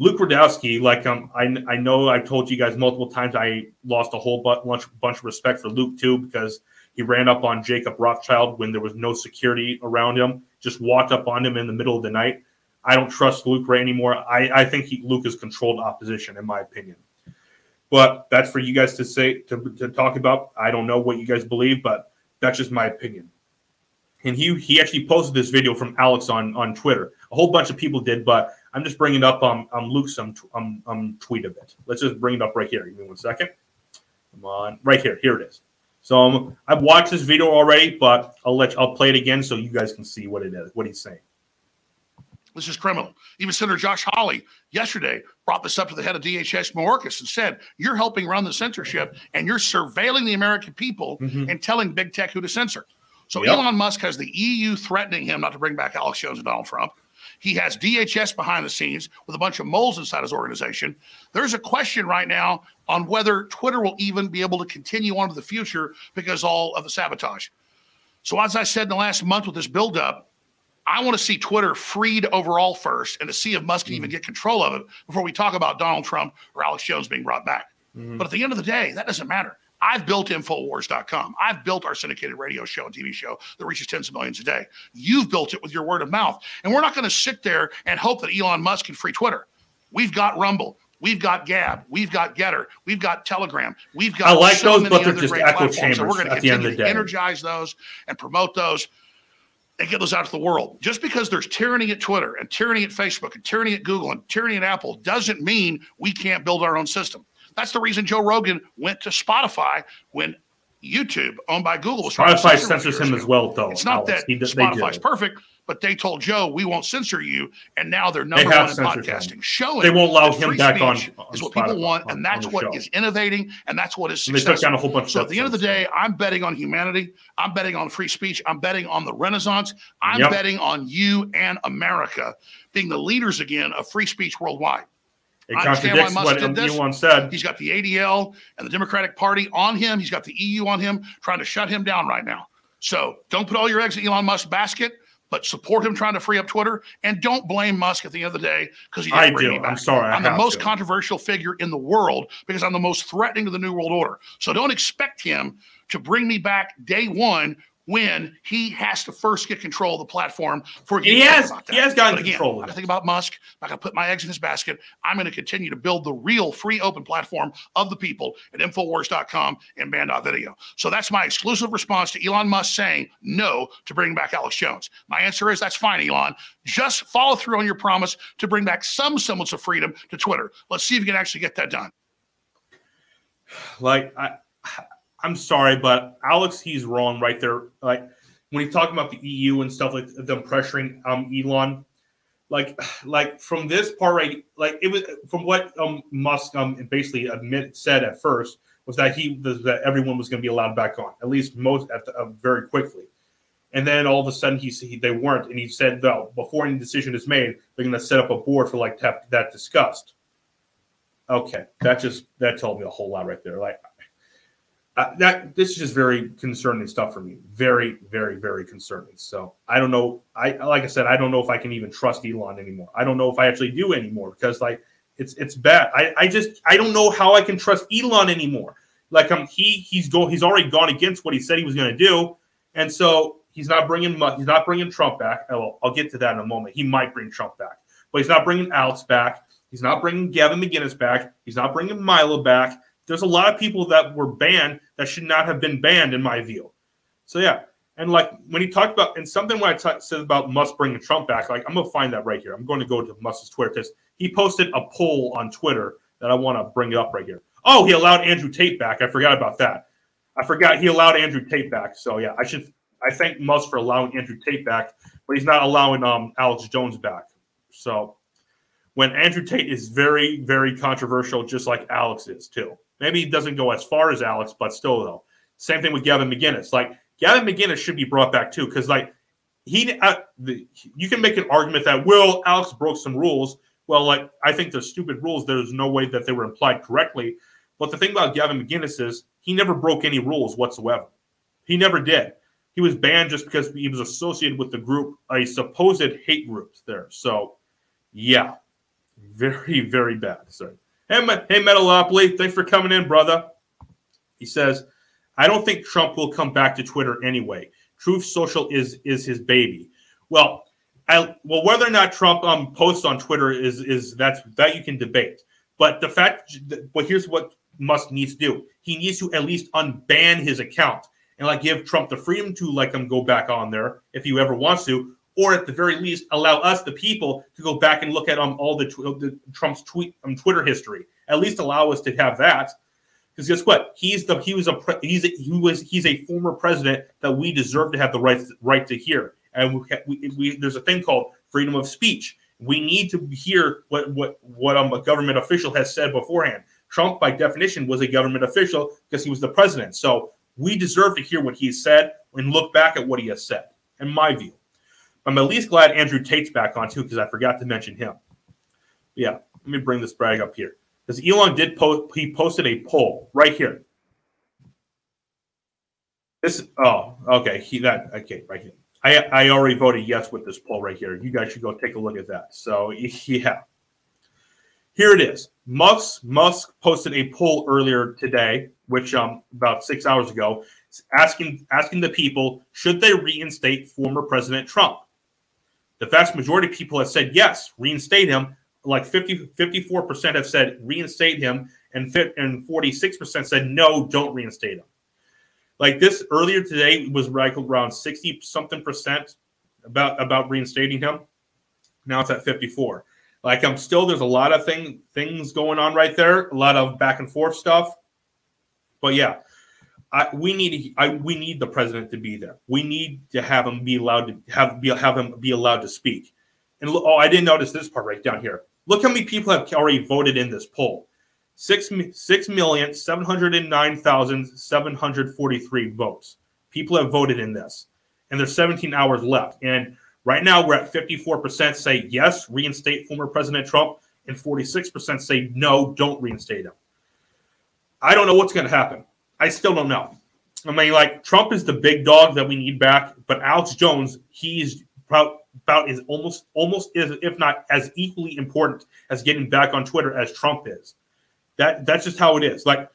Luke Rudkowski, like um, I, I know I've told you guys multiple times, I lost a whole bunch, bunch of respect for Luke too because he ran up on Jacob Rothschild when there was no security around him, just walked up on him in the middle of the night. I don't trust Luke Ray anymore. I, I think he, Luke is controlled opposition, in my opinion. But that's for you guys to say to, to talk about. I don't know what you guys believe, but that's just my opinion. And he he actually posted this video from Alex on on Twitter. A whole bunch of people did, but I'm just bringing up um, um Luke's um, um, um tweet a bit. Let's just bring it up right here. Give me one second. Come on, right here. Here it is. So um, I've watched this video already, but I'll let you, I'll play it again so you guys can see what it is, what he's saying. This is criminal. Even Senator Josh Hawley yesterday brought this up to the head of DHS Mayorkas and said, You're helping run the censorship and you're surveilling the American people mm-hmm. and telling big tech who to censor. So yep. Elon Musk has the EU threatening him not to bring back Alex Jones and Donald Trump. He has DHS behind the scenes with a bunch of moles inside his organization. There's a question right now on whether Twitter will even be able to continue on to the future because all of the sabotage. So, as I said in the last month with this buildup, I want to see Twitter freed overall first and to see if Musk can mm-hmm. even get control of it before we talk about Donald Trump or Alex Jones being brought back. Mm-hmm. But at the end of the day, that doesn't matter. I've built Infowars.com. I've built our syndicated radio show and TV show that reaches tens of millions a day. You've built it with your word of mouth. And we're not going to sit there and hope that Elon Musk can free Twitter. We've got Rumble. We've got Gab. We've got Gettr. We've got Telegram. We've got I like so those, but they're just echo chambers. So we're going to continue to energize those and promote those and get those out to the world. Just because there's tyranny at Twitter and tyranny at Facebook and tyranny at Google and tyranny at Apple doesn't mean we can't build our own system. That's the reason Joe Rogan went to Spotify when YouTube, owned by Google, was Spotify censors him as well, though. It's not Alex. that he, Spotify's perfect, but they told Joe we won't censor you, and now they're number they one in podcasting, him. showing they won't allow him back on, on, is what Spotify, people want, and that's what show. is innovating, and that's what is successful. they took down a whole bunch. So at the end of the day, I'm betting on humanity. I'm betting on free speech. I'm betting on the Renaissance. I'm yep. betting on you and America being the leaders again of free speech worldwide. It contradicts what Elon said. He's got the ADL and the Democratic Party on him. He's got the EU on him, trying to shut him down right now. So don't put all your eggs in Elon Musk's basket, but support him trying to free up Twitter. And don't blame Musk at the end of the day because he didn't I bring do. I'm sorry. I'm the most to. controversial figure in the world because I'm the most threatening to the New World Order. So don't expect him to bring me back day one when he has to first get control of the platform for he has he has gotten but again, control. I think about Musk. I'm going to put my eggs in his basket. I'm going to continue to build the real free open platform of the people at Infowars.com and Banned.video. So that's my exclusive response to Elon Musk saying no to bring back Alex Jones. My answer is that's fine, Elon. Just follow through on your promise to bring back some semblance of freedom to Twitter. Let's see if you can actually get that done. Like I I'm sorry, but Alex, he's wrong right there. Like when he's talking about the EU and stuff like them pressuring um Elon, like like from this part right, like it was from what um Musk um basically admit said at first was that he was that everyone was going to be allowed back on at least most at the, uh, very quickly, and then all of a sudden he, he they weren't, and he said well before any decision is made they're going to set up a board for like that that discussed. Okay, that just that told me a whole lot right there. Like uh, that this is just very concerning stuff for me. Very, very, very concerning. So I don't know. I like I said, I don't know if I can even trust Elon anymore. I don't know if I actually do anymore because like it's it's bad. I I just I don't know how I can trust Elon anymore. Like um he he's go he's already gone against what he said he was going to do, and so he's not bringing he's not bringing Trump back. I'll, I'll get to that in a moment. He might bring Trump back, but he's not bringing Alex back. He's not bringing Gavin McInnes back. He's not bringing Milo back there's a lot of people that were banned that should not have been banned in my view. So yeah, and like when he talked about and something when I t- said about Musk bringing Trump back, like I'm gonna find that right here. I'm going to go to Musk's Twitter because he posted a poll on Twitter that I want to bring up right here. Oh, he allowed Andrew Tate back. I forgot about that. I forgot he allowed Andrew Tate back. So yeah, I should I thank Musk for allowing Andrew Tate back, but he's not allowing um Alex Jones back. So when Andrew Tate is very, very controversial, just like Alex is too. Maybe he doesn't go as far as Alex, but still though. Same thing with Gavin McInnes. Like Gavin McInnes should be brought back too, because like he, uh, the, you can make an argument that well, Alex broke some rules. Well, like I think they're stupid rules. There's no way that they were implied correctly. But the thing about Gavin McInnes is he never broke any rules whatsoever. He never did. He was banned just because he was associated with the group, a supposed hate group there. So, yeah, very, very bad. So, hey, hey Metalopoly, thanks for coming in, brother. He says, I don't think Trump will come back to Twitter anyway. Truth Social is is his baby. Well, I, well, whether or not Trump um posts on Twitter is is that's that you can debate. But the fact, but here's what Musk needs to do. He needs to at least unban his account and like give Trump the freedom to like him go back on there if he ever wants to, or at the very least allow us the people to go back and look at um all the, tw- the Trump's tweet um Twitter history. At least allow us to have that. Because guess what? He's the he was a pre- he's a, he was he's a former president that we deserve to have the right right to hear. And we, we, we there's a thing called freedom of speech. We need to hear what what what um, a government official has said beforehand. Trump, by definition, was a government official because he was the president. So we deserve to hear what he said and look back at what he has said, in my view. I'm at least glad Andrew Tate's back on too because I forgot to mention him. Yeah, let me bring this brag up here because Elon did post. He posted a poll right here. This oh okay he that okay right here. I I already voted yes with this poll right here. You guys should go take a look at that. So yeah, here it is. Musk Musk posted a poll earlier today, which um about six hours ago, asking asking the people should they reinstate former President Trump. The vast majority of people have said yes, reinstate him. Like 50, 54% have said reinstate him, and and 46% said no, don't reinstate him. Like this earlier today was right around 60 something percent about about reinstating him. Now it's at 54. Like I'm still there's a lot of thing things going on right there, a lot of back and forth stuff. But yeah, I, we need I, we need the president to be there. We need to have him be allowed to have be have him be allowed to speak. And oh, I didn't notice this part right down here. Look how many people have already voted in this poll. Six six million seven hundred and nine thousand seven hundred forty three votes. People have voted in this, and there's 17 hours left. And right now we're at 54% say yes, reinstate former President Trump, and 46% say no, don't reinstate him. I don't know what's going to happen. I still don't know. I mean, like Trump is the big dog that we need back, but Alex Jones, he's about, about is almost almost is if not as equally important as getting back on Twitter as Trump is. That that's just how it is. Like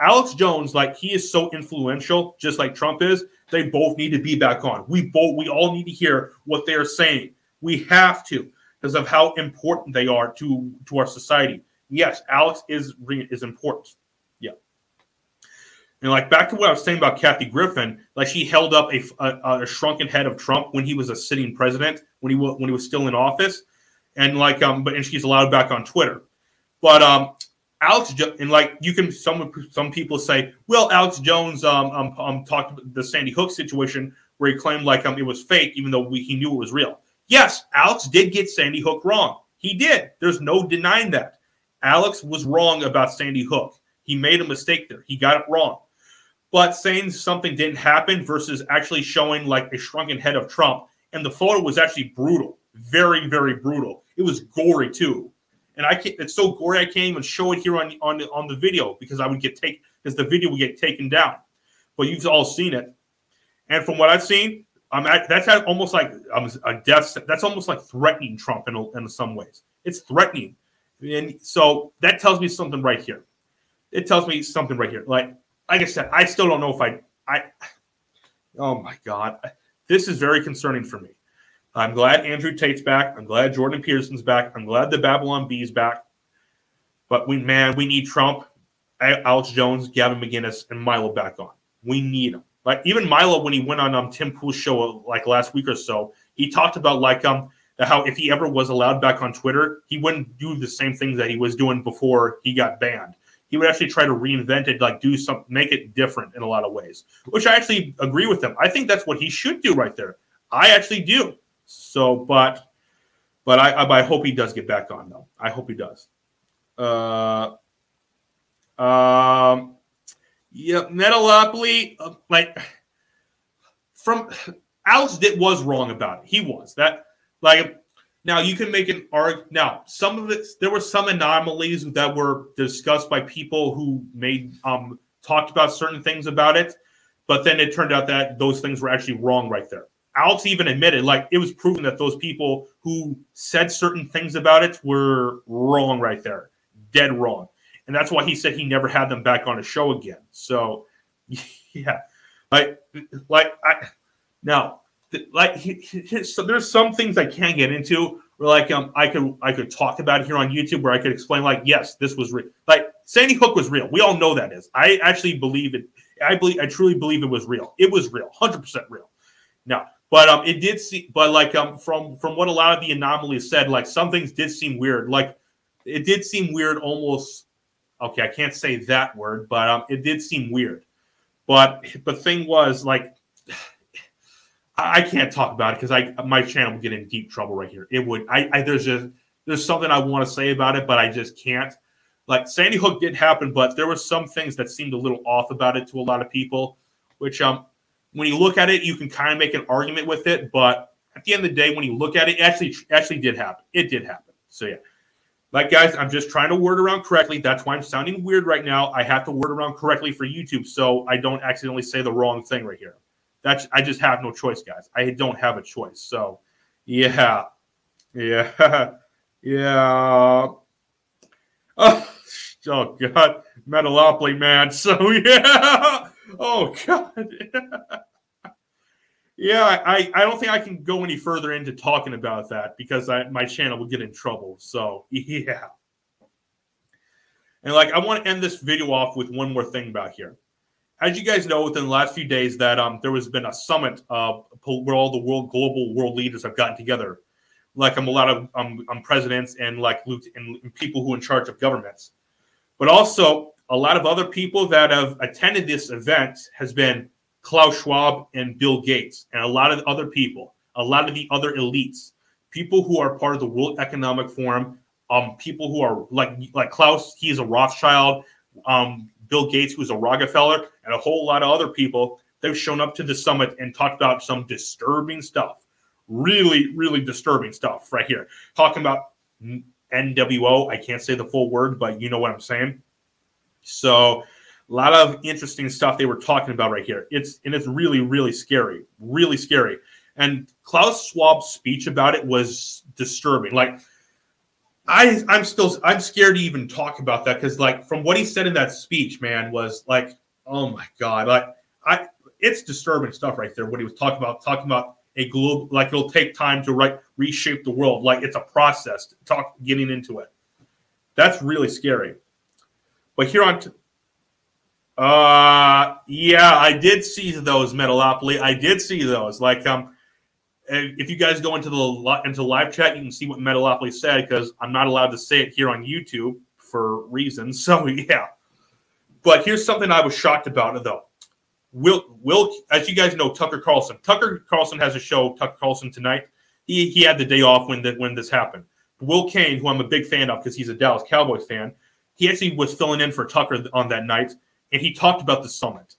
Alex Jones, like he is so influential, just like Trump is. They both need to be back on. We both we all need to hear what they are saying. We have to because of how important they are to to our society. Yes, Alex is is important. And like back to what I was saying about Kathy Griffin, like she held up a, a, a, shrunken head of Trump when he was a sitting president, when he when he was still in office, and like um, but and she's allowed back on Twitter. But um, Alex and like you can some some people say, well, Alex Jones um, um, um talked about the Sandy Hook situation where he claimed like um it was fake, even though we, he knew it was real. Yes, Alex did get Sandy Hook wrong. He did. There's no denying that. Alex was wrong about Sandy Hook. He made a mistake there. He got it wrong. But saying something didn't happen versus actually showing like a shrunken head of Trump, and the photo was actually brutal, very, very brutal. It was gory too, and I can't. It's so gory I can't even show it here on on the, on the video because I would get taken because the video would get taken down. But you've all seen it, and from what I've seen, I'm at, that's almost like I'm a death. That's almost like threatening Trump in, in some ways. It's threatening, and so that tells me something right here. It tells me something right here. Like like I said, I still don't know if I I oh my god. This is very concerning for me. I'm glad Andrew Tate's back. I'm glad Jordan Peterson's back. I'm glad the Babylon Bee's back. But we man, we need Trump, Alex Jones, Gavin McInnes, and Milo back on. We need them. Like even Milo, when he went on um, Tim Pool's show like last week or so, he talked about like um how if he ever was allowed back on Twitter, he wouldn't do the same things that he was doing before he got banned he would actually try to reinvent it, like do some, make it different in a lot of ways, which I actually agree with him. I think that's what he should do right there. I actually do. So, but But I, I, I hope he does get back on though. I hope he does. Uh, um, yeah, Metalopoly, uh, like from Alex did was wrong about it. He was that like now you can make an arg. Now some of it there were some anomalies that were discussed by people who made um talked about certain things about it, but then it turned out that those things were actually wrong right there. Alex even admitted, like it was proven that those people who said certain things about it were wrong right there, dead wrong, and that's why he said he never had them back on a show again. So, yeah, like, like I now, like so there's some things I can't get into. Where like um, I could I could talk about here on YouTube where I could explain like yes, this was real. Like Sandy Hook was real. We all know that is. I actually believe it. I believe I truly believe it was real. It was real, hundred percent real. Now, but um, it did see, but like um, from from what a lot of the anomalies said, like some things did seem weird. Like it did seem weird, almost. Okay, I can't say that word, but um, it did seem weird. But the thing was, like, I can't talk about it because I my channel would get in deep trouble right here. It would. I, I there's just there's something I want to say about it, but I just can't. Like Sandy Hook did happen, but there were some things that seemed a little off about it to a lot of people, which um when you look at it, you can kind of make an argument with it, but at the end of the day, when you look at it, it actually actually did happen. It did happen. So yeah. Like guys, I'm just trying to word around correctly. That's why I'm sounding weird right now. I have to word around correctly for YouTube so I don't accidentally say the wrong thing right here. That's I just have no choice, guys. I don't have a choice. So yeah. Yeah. yeah. Oh, oh god. Metalopoly, man. So yeah. Oh god. yeah, I, I don't think I can go any further into talking about that because I, my channel will get in trouble. So yeah. And like I want to end this video off with one more thing about here. As you guys know, within the last few days, that um there has been a summit uh where all the world global world leaders have gotten together, like I'm um, a lot of um, presidents and like and people who are in charge of governments, but also a lot of other people that have attended this event has been Klaus Schwab and Bill Gates, and a lot of other people, a lot of the other elites, people who are part of the World Economic Forum, um, people who are like like Klaus, he's a Rothschild, um, Bill Gates, who's a Rockefeller, and a whole lot of other people. They've shown up to the summit and talked about some disturbing stuff, really, really disturbing stuff right here. Talking about NWO. I can't say the full word, but you know what I'm saying so a lot of interesting stuff they were talking about right here. It's and it's really, really scary, really scary. And Klaus Schwab's speech about it was disturbing. Like I I'm still I'm scared to even talk about that because like from what he said in that speech, man, was like, oh my god, like I it's disturbing stuff right there. What he was talking about, talking about a global like it'll take time to right reshape the world, like it's a process. To Talk getting into it. That's really scary. But here on, t- uh, yeah, I did see those Metalopoly. I did see those. Like, um, if you guys go into the into live chat, you can see what Metalopoly said because I'm not allowed to say it here on YouTube for reasons. So yeah. But here's something I was shocked about though. Will Will as you guys know, Tucker Carlson. Tucker Carlson has a show, Tucker Carlson tonight. He he had the day off when the, when this happened. Will Cain, who I'm a big fan of because he's a Dallas Cowboys fan, he actually was filling in for Tucker on that night, and he talked about the summit.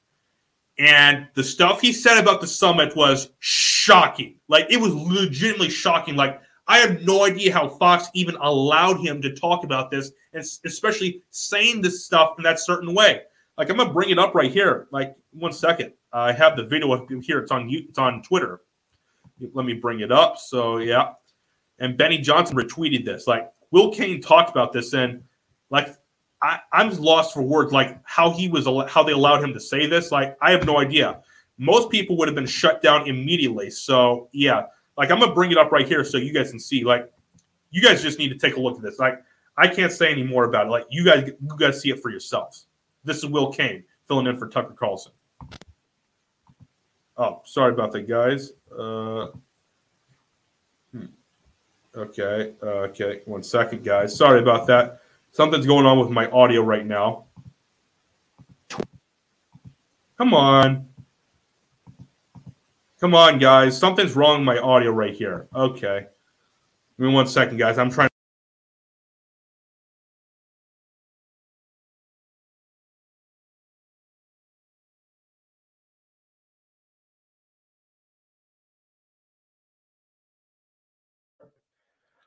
And the stuff he said about the summit was shocking. Like it was legitimately shocking. Like I have no idea how Fox even allowed him to talk about this, and especially saying this stuff in that certain way. Like I'm gonna bring it up right here. Like one second, I have the video here. It's on it's on Twitter. Let me bring it up. So yeah, and Benny Johnson retweeted this. Like Will Cain talked about this, and like I, I'm lost for words. Like how he was, how they allowed him to say this. Like I have no idea. Most people would have been shut down immediately. So yeah, like I'm gonna bring it up right here so you guys can see. Like you guys just need to take a look at this. Like I can't say any more about it. Like you guys, you guys see it for yourselves. This is Will Cain filling in for Tucker Carlson. Oh, sorry about that, guys. Uh, hmm. Okay, uh, okay, one second, guys. Sorry about that. Something's going on with my audio right now. Come on. Come on, guys. Something's wrong with my audio right here. Okay. Give me one second, guys. I'm trying.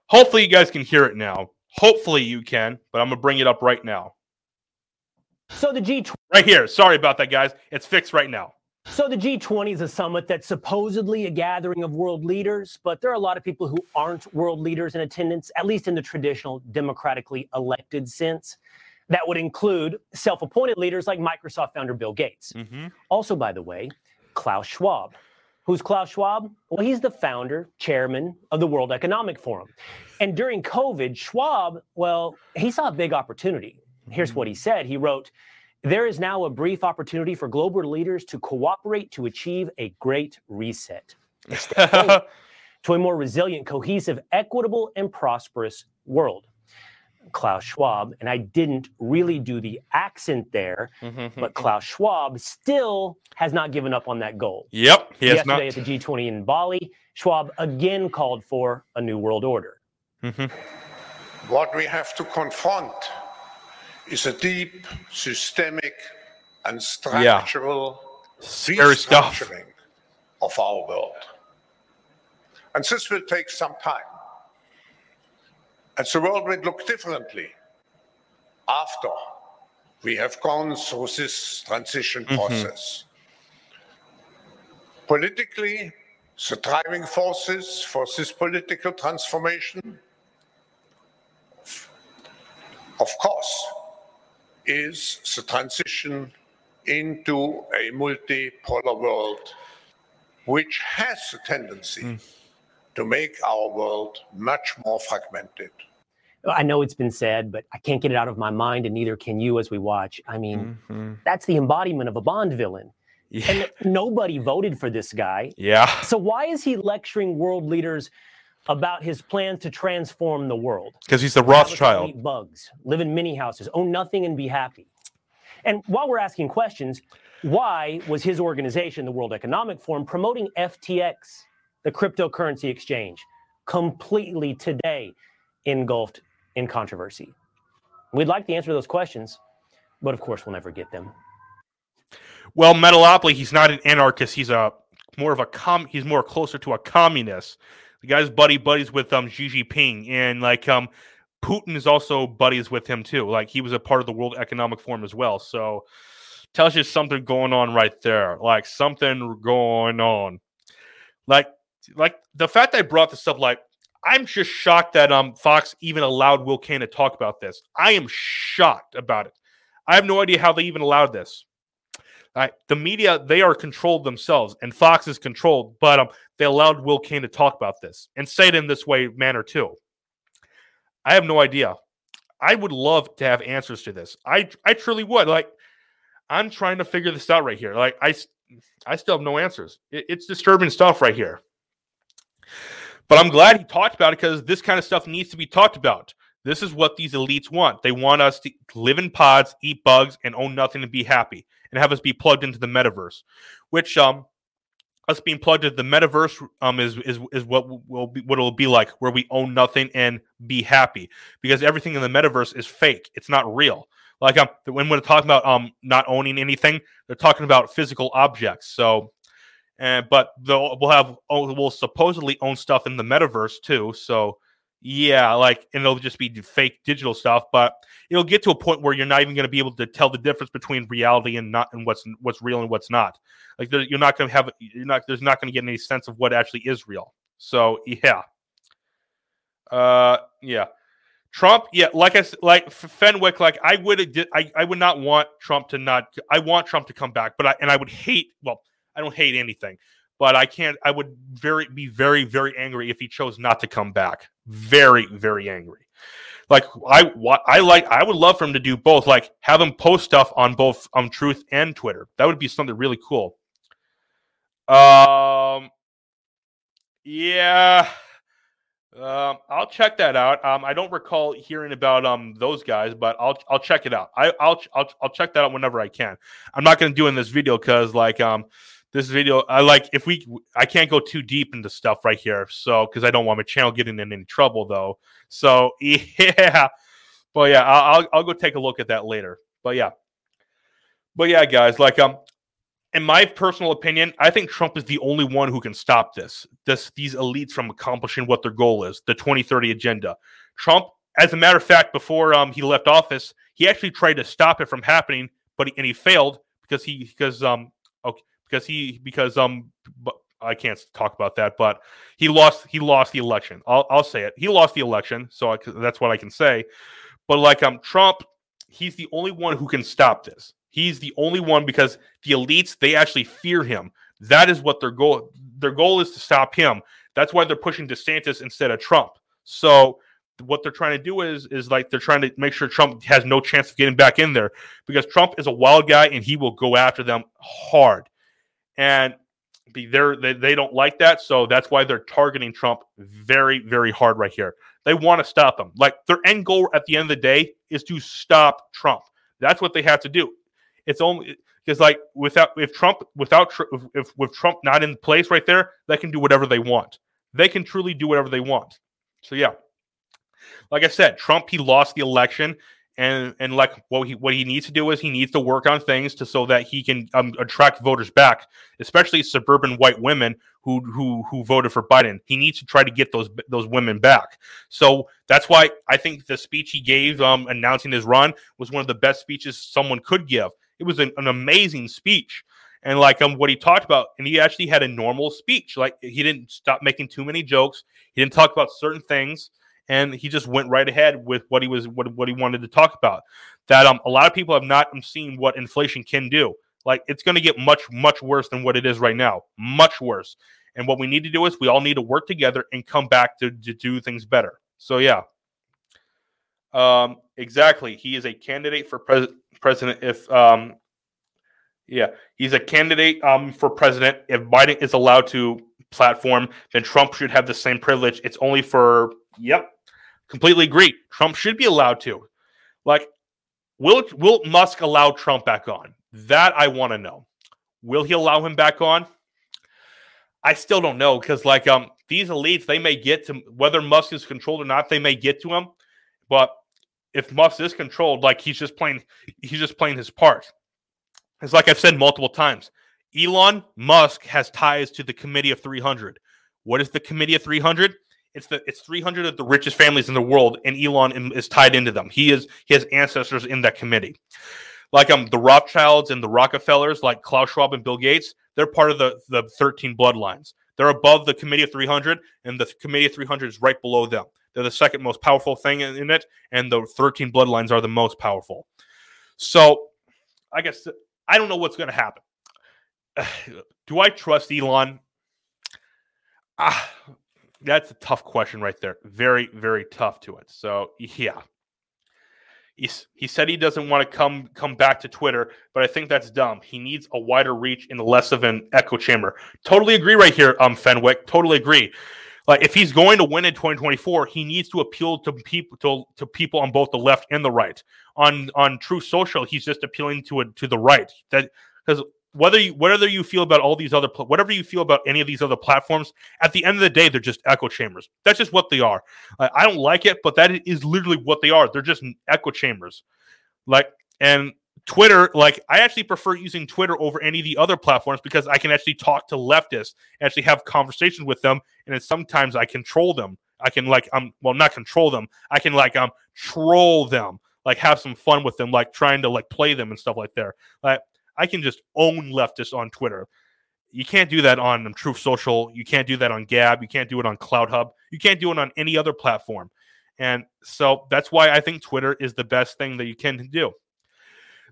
Hopefully, you guys can hear it now. Hopefully, you can, but I'm gonna bring it up right now. So the G20 Right here. Sorry about that, guys. It's fixed right now. so the G20 is a summit that's supposedly a gathering of world leaders, but there are a lot of people who aren't world leaders in attendance, at least in the traditional democratically elected sense. That would include self-appointed leaders like Microsoft founder Bill Gates. Mm-hmm. Also, by the way, Klaus Schwab. Who's Klaus Schwab? Well, he's the founder, chairman of the World Economic Forum. And during COVID, Schwab, well, he saw a big opportunity. Here's what he mm-hmm. said. He wrote, There is now a brief opportunity for global leaders to cooperate to achieve a great reset. A step forward to a more resilient, cohesive, equitable, and prosperous world. Klaus Schwab, and I didn't really do the accent there, Mm-hmm. but Klaus Schwab still has not given up on that goal. Yep. He has not. Yesterday at the G20 in Bali, Schwab again called for a new world order. Mhm. What we have to confront is a deep, systemic, and structural Scary stuff. restructuring of our world. And this will take some time. And the world will look differently after we have gone through this transition mm-hmm. process. Politically, the driving forces for this political transformation, of course, is the transition into a multipolar world, which has a tendency mm. To make our world much more fragmented. I know it's been said, but I can't get it out of my mind, and neither can you as we watch. I mean, mm-hmm. that's the embodiment of a Bond villain. Yeah. And nobody voted for this guy. Yeah. So why is he lecturing world leaders about his plans to transform the world? Because he's the Have us all Rothschild. Eat bugs, live in mini houses, own nothing, and be happy. And while we're asking questions, why was his organization, the World Economic Forum, promoting FTX, the cryptocurrency exchange, completely today engulfed in controversy? We'd like the answer to those questions, but of course, we'll never get them. Well, Metalopoly, he's not an anarchist. He's a more of a com. He's more closer to a communist. The guy's buddy buddies with um Xi Jinping, and like um Putin is also buddies with him too. Like he was a part of the World Economic Forum as well. So tells you something going on right there. Like something going on. Like like the fact that I brought this up, like I'm just shocked that um Fox even allowed Will Cain to talk about this. I am shocked about it. I have no idea how they even allowed this. Right. The media, they are controlled themselves, and Fox is controlled, but um, they allowed Will Cain to talk about this and say it in this way manner too. I have no idea. I would love to have answers to this. I I truly would. Like, I'm trying to figure this out right here. Like, I I still have no answers. It- it's disturbing stuff right here. But I'm glad he talked about it because this kind of stuff needs to be talked about. This is what these elites want. They want us to live in pods, eat bugs, and own nothing and be happy, and have us be plugged into the metaverse. Which um, us being plugged into the metaverse um is is is what will be what it'll be like, where we own nothing and be happy, because everything in the metaverse is fake. It's not real. Like um, when we're talking about um not owning anything, they're talking about physical objects. So and but we'll have oh, we'll supposedly own stuff in the metaverse too. So yeah, like and it'll just be fake digital stuff, but it'll get to a point where you're not even going to be able to tell the difference between reality and not and what's what's real and what's not. Like there, you're not going to have you're not there's not going to get any sense of what actually is real. So yeah, uh, yeah. Trump, yeah, like I like Fenwick, like I would I I would not want Trump to not I want Trump to come back, but I and I would hate well I don't hate anything, but I can't I would very be very very angry if he chose not to come back. Very very angry. Like I what I like I would love for him to do both, like have him post stuff on both um Truth and Twitter. That would be something really cool. Um yeah. Um, I'll check that out. Um, I don't recall hearing about um those guys, but I'll I'll check it out. I I'll I'll, I'll check that out whenever I can. I'm not going to do in this video because like um this video i like if we i can't go too deep into stuff right here so because i don't want my channel getting in any trouble though. So yeah but yeah I'll, I'll, go take a look at that later. But yeah. But yeah guys like um in my personal opinion i think trump is the only one who can stop this. This these elites from accomplishing what their goal is the 2030 agenda. Trump as a matter of fact before um he left office he actually tried to stop it from happening but he, and he failed because he because um okay because he because um I can't talk about that, but he lost he lost the election. I'll I'll say it. He lost the election, so I, that's what I can say. But like um Trump, he's the only one who can stop this. He's the only one because the elites they actually fear him. That is what their goal their goal is to stop him. That's why they're pushing DeSantis instead of Trump. So what they're trying to do is is like they're trying to make sure Trump has no chance of getting back in there because Trump is a wild guy and he will go after them hard and be there they, they don't like that so that's why they're targeting trump very very hard right here. They want to stop him. Like their end goal at the end of the day is to stop trump. That's what they have to do. It's only because like without if trump without if, with trump not in place right there they can do whatever they want. They can truly do whatever they want. So yeah. Like i said trump he lost the election and and like what he what he needs to do is he needs to work on things to so that he can um, attract voters back, especially suburban white women who who who voted for Biden. He needs to try to get those those women back. So that's why I think the speech he gave um, announcing his run was one of the best speeches someone could give. It was an, an amazing speech. And like um, what he talked about, and he actually had a normal speech. Like he didn't stop making too many jokes. He didn't talk about certain things and he just went right ahead with what he was what, what he wanted to talk about. That um a lot of people have not seen what inflation can do. Like it's going to get much much worse than what it is right now, much worse. And what we need to do is we all need to work together and come back to, to do things better. So yeah. Um, exactly. He is a candidate for pres- president if um yeah, he's a candidate um for president. If Biden is allowed to platform, then Trump should have the same privilege. It's only for yep, Completely agree. Trump should be allowed to. Like, will will Musk allow Trump back on? That I want to know. Will he allow him back on? I still don't know because, like, um, these elites they may get to whether Musk is controlled or not. They may get to him, but if Musk is controlled, like he's just playing, he's just playing his part. It's like I've said multiple times. Elon Musk has ties to the Committee of 300. What is the Committee of 300? It's the it's 300 of the richest families in the world, and Elon is tied into them. He is he has ancestors in that committee, like um the Rothschilds and the Rockefellers, like Klaus Schwab and Bill Gates. They're part of the the 13 bloodlines. They're above the Committee of 300, and the Committee of 300 is right below them. They're the second most powerful thing in, it, and the 13 bloodlines are the most powerful. So, I guess I don't know what's going to happen. Do I trust Elon? Ah, that's a tough question right there. Very, very tough to it. So yeah. He's, he said he doesn't want to come come back to Twitter, but I think that's dumb. He needs a wider reach and less of an echo chamber. Totally agree right here, um, Fenwick. Totally agree. Like if he's going to win in 2024, he needs to appeal to people to, to people on both the left and the right. On on True Social, he's just appealing to a, to the right. That because whether you whether you feel about all these other whatever you feel about any of these other platforms at the end of the day they're just echo chambers. That's just what they are. I don't like it but that is literally what they are. They're just echo chambers. Like and twitter like i actually prefer using twitter over any of the other platforms because i can actually talk to leftists actually have conversations with them and sometimes i control them. I can like um well not control them. I can like um troll them like have some fun with them like trying to like play them and stuff like there. Like I can just own leftists on Twitter. You can't do that on Truth Social. You can't do that on Gab. You can't do it on CloutHub. You can't do it on any other platform. And so that's why I think Twitter is the best thing that you can do.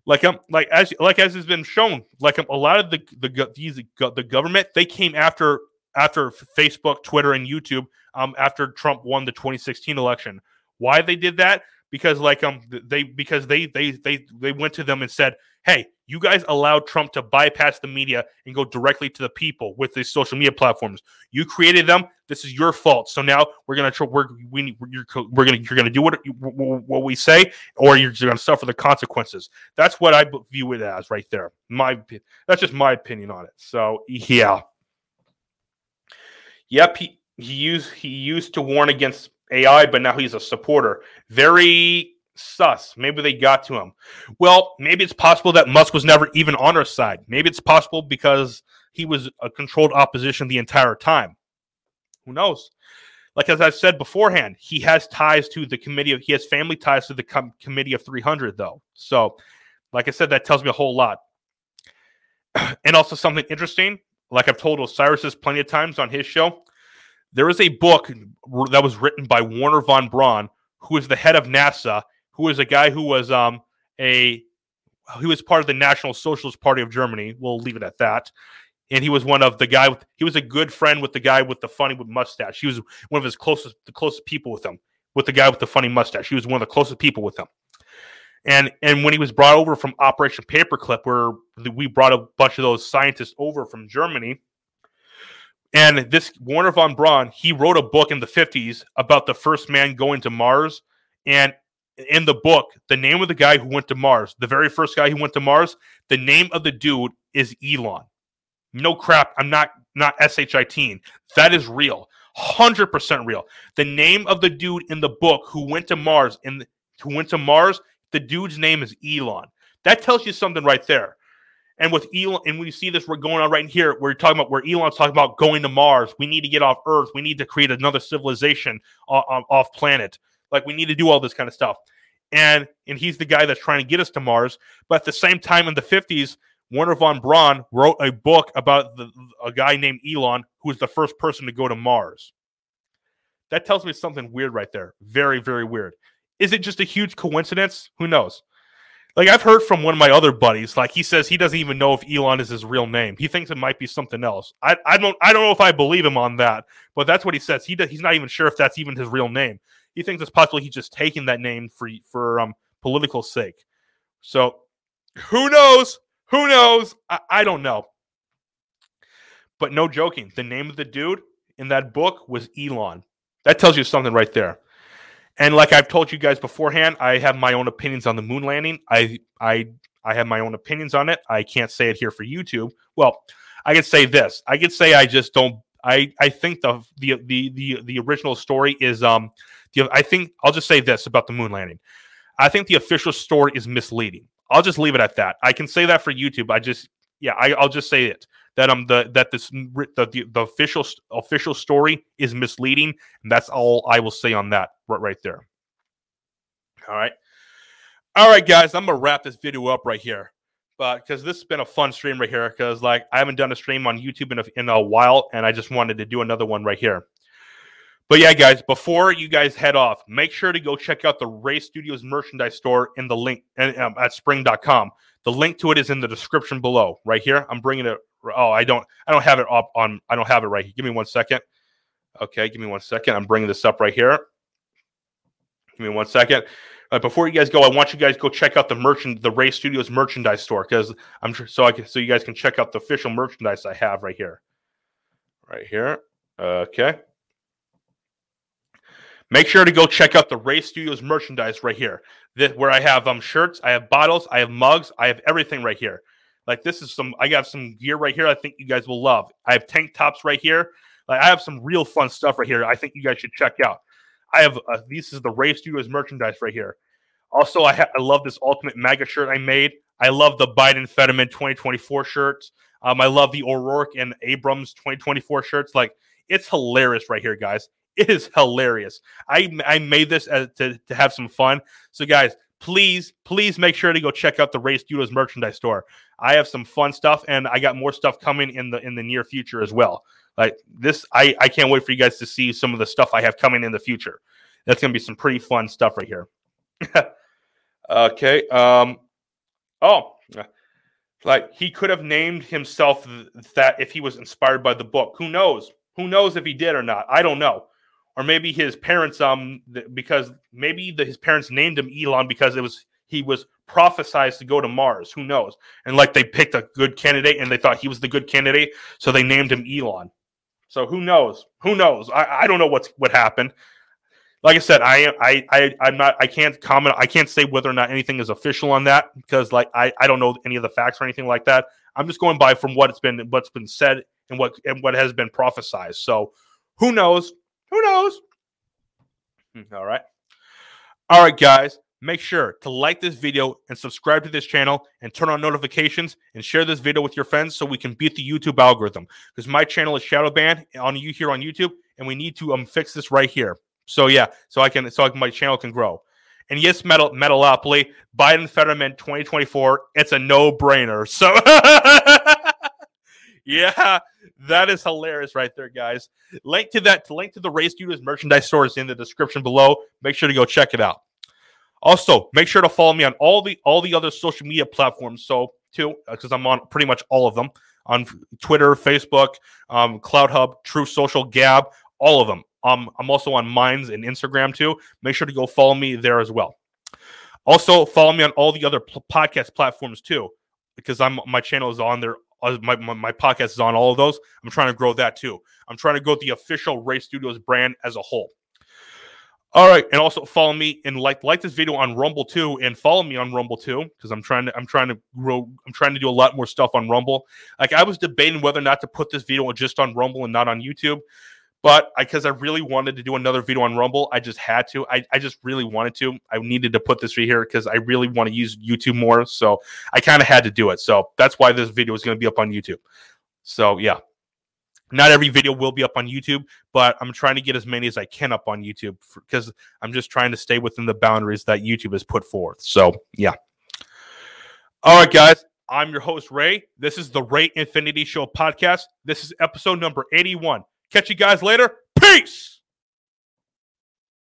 Like um, like as like as has been shown, like um, a lot of the the these the government they came after after Facebook, Twitter, and YouTube um after Trump won the 2016 election. Why they did that? Because like um they because they they they they went to them and said, "Hey, you guys allowed Trump to bypass the media and go directly to the people with these social media platforms. You created them. This is your fault. So now we're gonna we're we you're, we're gonna you're gonna do what what we say, or you're gonna suffer the consequences. That's what I view it as right there. My that's just my opinion on it. So yeah, yep. He he used he used to warn against AI, but now he's a supporter. Very sus. Maybe they got to him. Well, maybe it's possible that Musk was never even on our side. Maybe it's possible because he was a controlled opposition the entire time. Who knows? Like as I've said beforehand, he has ties to the committee of he has family ties to the com- committee of 300 though. So, like I said, that tells me a whole lot. and also something interesting, like I've told Osiris's plenty of times on his show, there is a book that was written by Wernher von Braun, who is the head of NASA who was a guy who was um, a he was part of the National Socialist Party of Germany. We'll leave it at that. And he was one of the guy with he was a good friend with the guy with the funny mustache. He was one of his closest the closest people with him, with the guy with the funny mustache. He was one of the closest people with him. And and when he was brought over from Operation Paperclip, where we brought a bunch of those scientists over from Germany, and this Wernher von Braun, he wrote a book in the 50s about the first man going to Mars. And in the book, the name of the guy who went to Mars, the very first guy who went to Mars, the name of the dude is Elon. No crap, I'm not not shit. That is real. 100% real. The name of the dude in the book who went to Mars and who went to Mars, the dude's name is Elon. That tells you something right there. And with Elon, and we see this we're going on right here, we're talking about where Elon's talking about going to Mars. We need to get off Earth. We need to create another civilization off, planet. Like we need to do all this kind of stuff. And and he's the guy that's trying to get us to Mars. But at the same time, in the 50s, Wernher von Braun wrote a book about the, a guy named Elon who was the first person to go to Mars. That tells me something weird right there. Very, very weird. Is it just a huge coincidence? Who knows? Like I've heard from one of my other buddies, like he says he doesn't even know if Elon is his real name. He thinks it might be something else. I, I don't I don't know if I believe him on that, but that's what he says. He does, he's not even sure if that's even his real name he thinks it's possible he's just taking that name for for um political sake. So who knows? Who knows? I, I don't know. But no joking, the name of the dude in that book was Elon. That tells you something right there. And like I've told you guys beforehand, I have my own opinions on the moon landing. I I I have my own opinions on it. I can't say it here for YouTube. Well, I could say this. I could say I just don't I I think the the the the, the original story is um the, I think I'll just say this about the moon landing. I think the official story is misleading. I'll just leave it at that. I can say that for YouTube. I just yeah, I, will just say it that um the that this the, the, the official official story is misleading, and that's all I will say on that right right there. All right, all right, guys. I'm gonna wrap this video up right here, but because this has been a fun stream right here, because like I haven't done a stream on YouTube in a, in a while, and I just wanted to do another one right here. But yeah, guys, before you guys head off, make sure to go check out the Ray Studios merchandise store in the link um, at spring.com. The link to it is in the description below, right here. I'm bringing it. Oh, I don't, I don't have it up on. I don't have it right here. Give me one second. Okay, give me one second. I'm bringing this up right here. Give me one second. Uh, before you guys go, I want you guys go check out the merchant, the Ray Studios merchandise store, because I'm sure so I can, so you guys can check out the official merchandise I have right here, right here. Okay. Make sure to go check out the Ray Studios merchandise right here. This, where I have um shirts, I have bottles, I have mugs, I have everything right here. Like this is some I got some gear right here I think you guys will love. I have tank tops right here. Like I have some real fun stuff right here. I think you guys should check out. I have uh, this is the Ray Studios merchandise right here. Also, I ha- I love this Ultimate MAGA shirt I made. I love the Biden Fetterman 2024 shirts. Um, I love the O'Rourke and Abrams 2024 shirts. Like it's hilarious right here, guys. It is hilarious. I I made this as, to to have some fun. So guys, please please make sure to go check out the Ray Studios merchandise store. I have some fun stuff, and I got more stuff coming in the in the near future as well. Like this, I I can't wait for you guys to see some of the stuff I have coming in the future. That's gonna be some pretty fun stuff right here. okay. Um. Oh, like he could have named himself that if he was inspired by the book. Who knows? Who knows if he did or not? I don't know. or maybe his parents um th- because maybe the, his parents named him Elon because it was he was prophesized to go to Mars. Who knows? And like they picked a good candidate and they thought he was the good candidate, so they named him Elon. So who knows? Who knows? I, I don't know what's what happened. Like I said, I am I I I'm not I can't comment. I can't say whether or not anything is official on that because like I I don't know any of the facts or anything like that. I'm just going by from what it's been what's been said and what and what has been prophesized. So who knows? Who knows? Hmm, All right. All right, guys. Make sure to like this video and subscribe to this channel and turn on notifications and share this video with your friends so we can beat the YouTube algorithm. Because my channel is shadow banned on you here on YouTube, and we need to um fix this right here. So yeah, so I can so I can, my channel can grow. And yes, Metal Metalopoly, Biden Fetterman 2024, it's a no-brainer. So yeah, that is hilarious right there, guys. Link to that, to link to the Ray Studios merchandise store is in the description below. Make sure to go check it out. Also, make sure to follow me on all the all the other social media platforms. So too, because I'm on pretty much all of them on Twitter, Facebook, um, Cloud Hub, Truth Social, Gab, all of them. Um, I'm also on Minds and Instagram too. Make sure to go follow me there as well. Also, follow me on all the other podcast platforms too, because I'm my channel is on there. uh, My, my, my podcast is on all of those. I'm trying to grow that too. I'm trying to grow the official Ray Studios brand as a whole. All right, and also follow me and like like this video on Rumble too, and follow me on Rumble too because I'm trying to I'm trying to grow I'm trying to do a lot more stuff on Rumble. Like I was debating whether or not to put this video just on Rumble and not on YouTube, but because I, really wanted to do another video on Rumble, I just had to. I, I just really wanted to. I needed to put this right here because I really want to use YouTube more, so I kind of had to do it. So that's why this video is going to be up on YouTube. So yeah. Not every video will be up on YouTube, but I'm trying to get as many as I can up on YouTube because I'm just trying to stay within the boundaries that YouTube has put forth. So, yeah. All right, guys. I'm your host, Ray. This is the Ray Infinity Show podcast. This is episode number 81. Catch you guys later. Peace.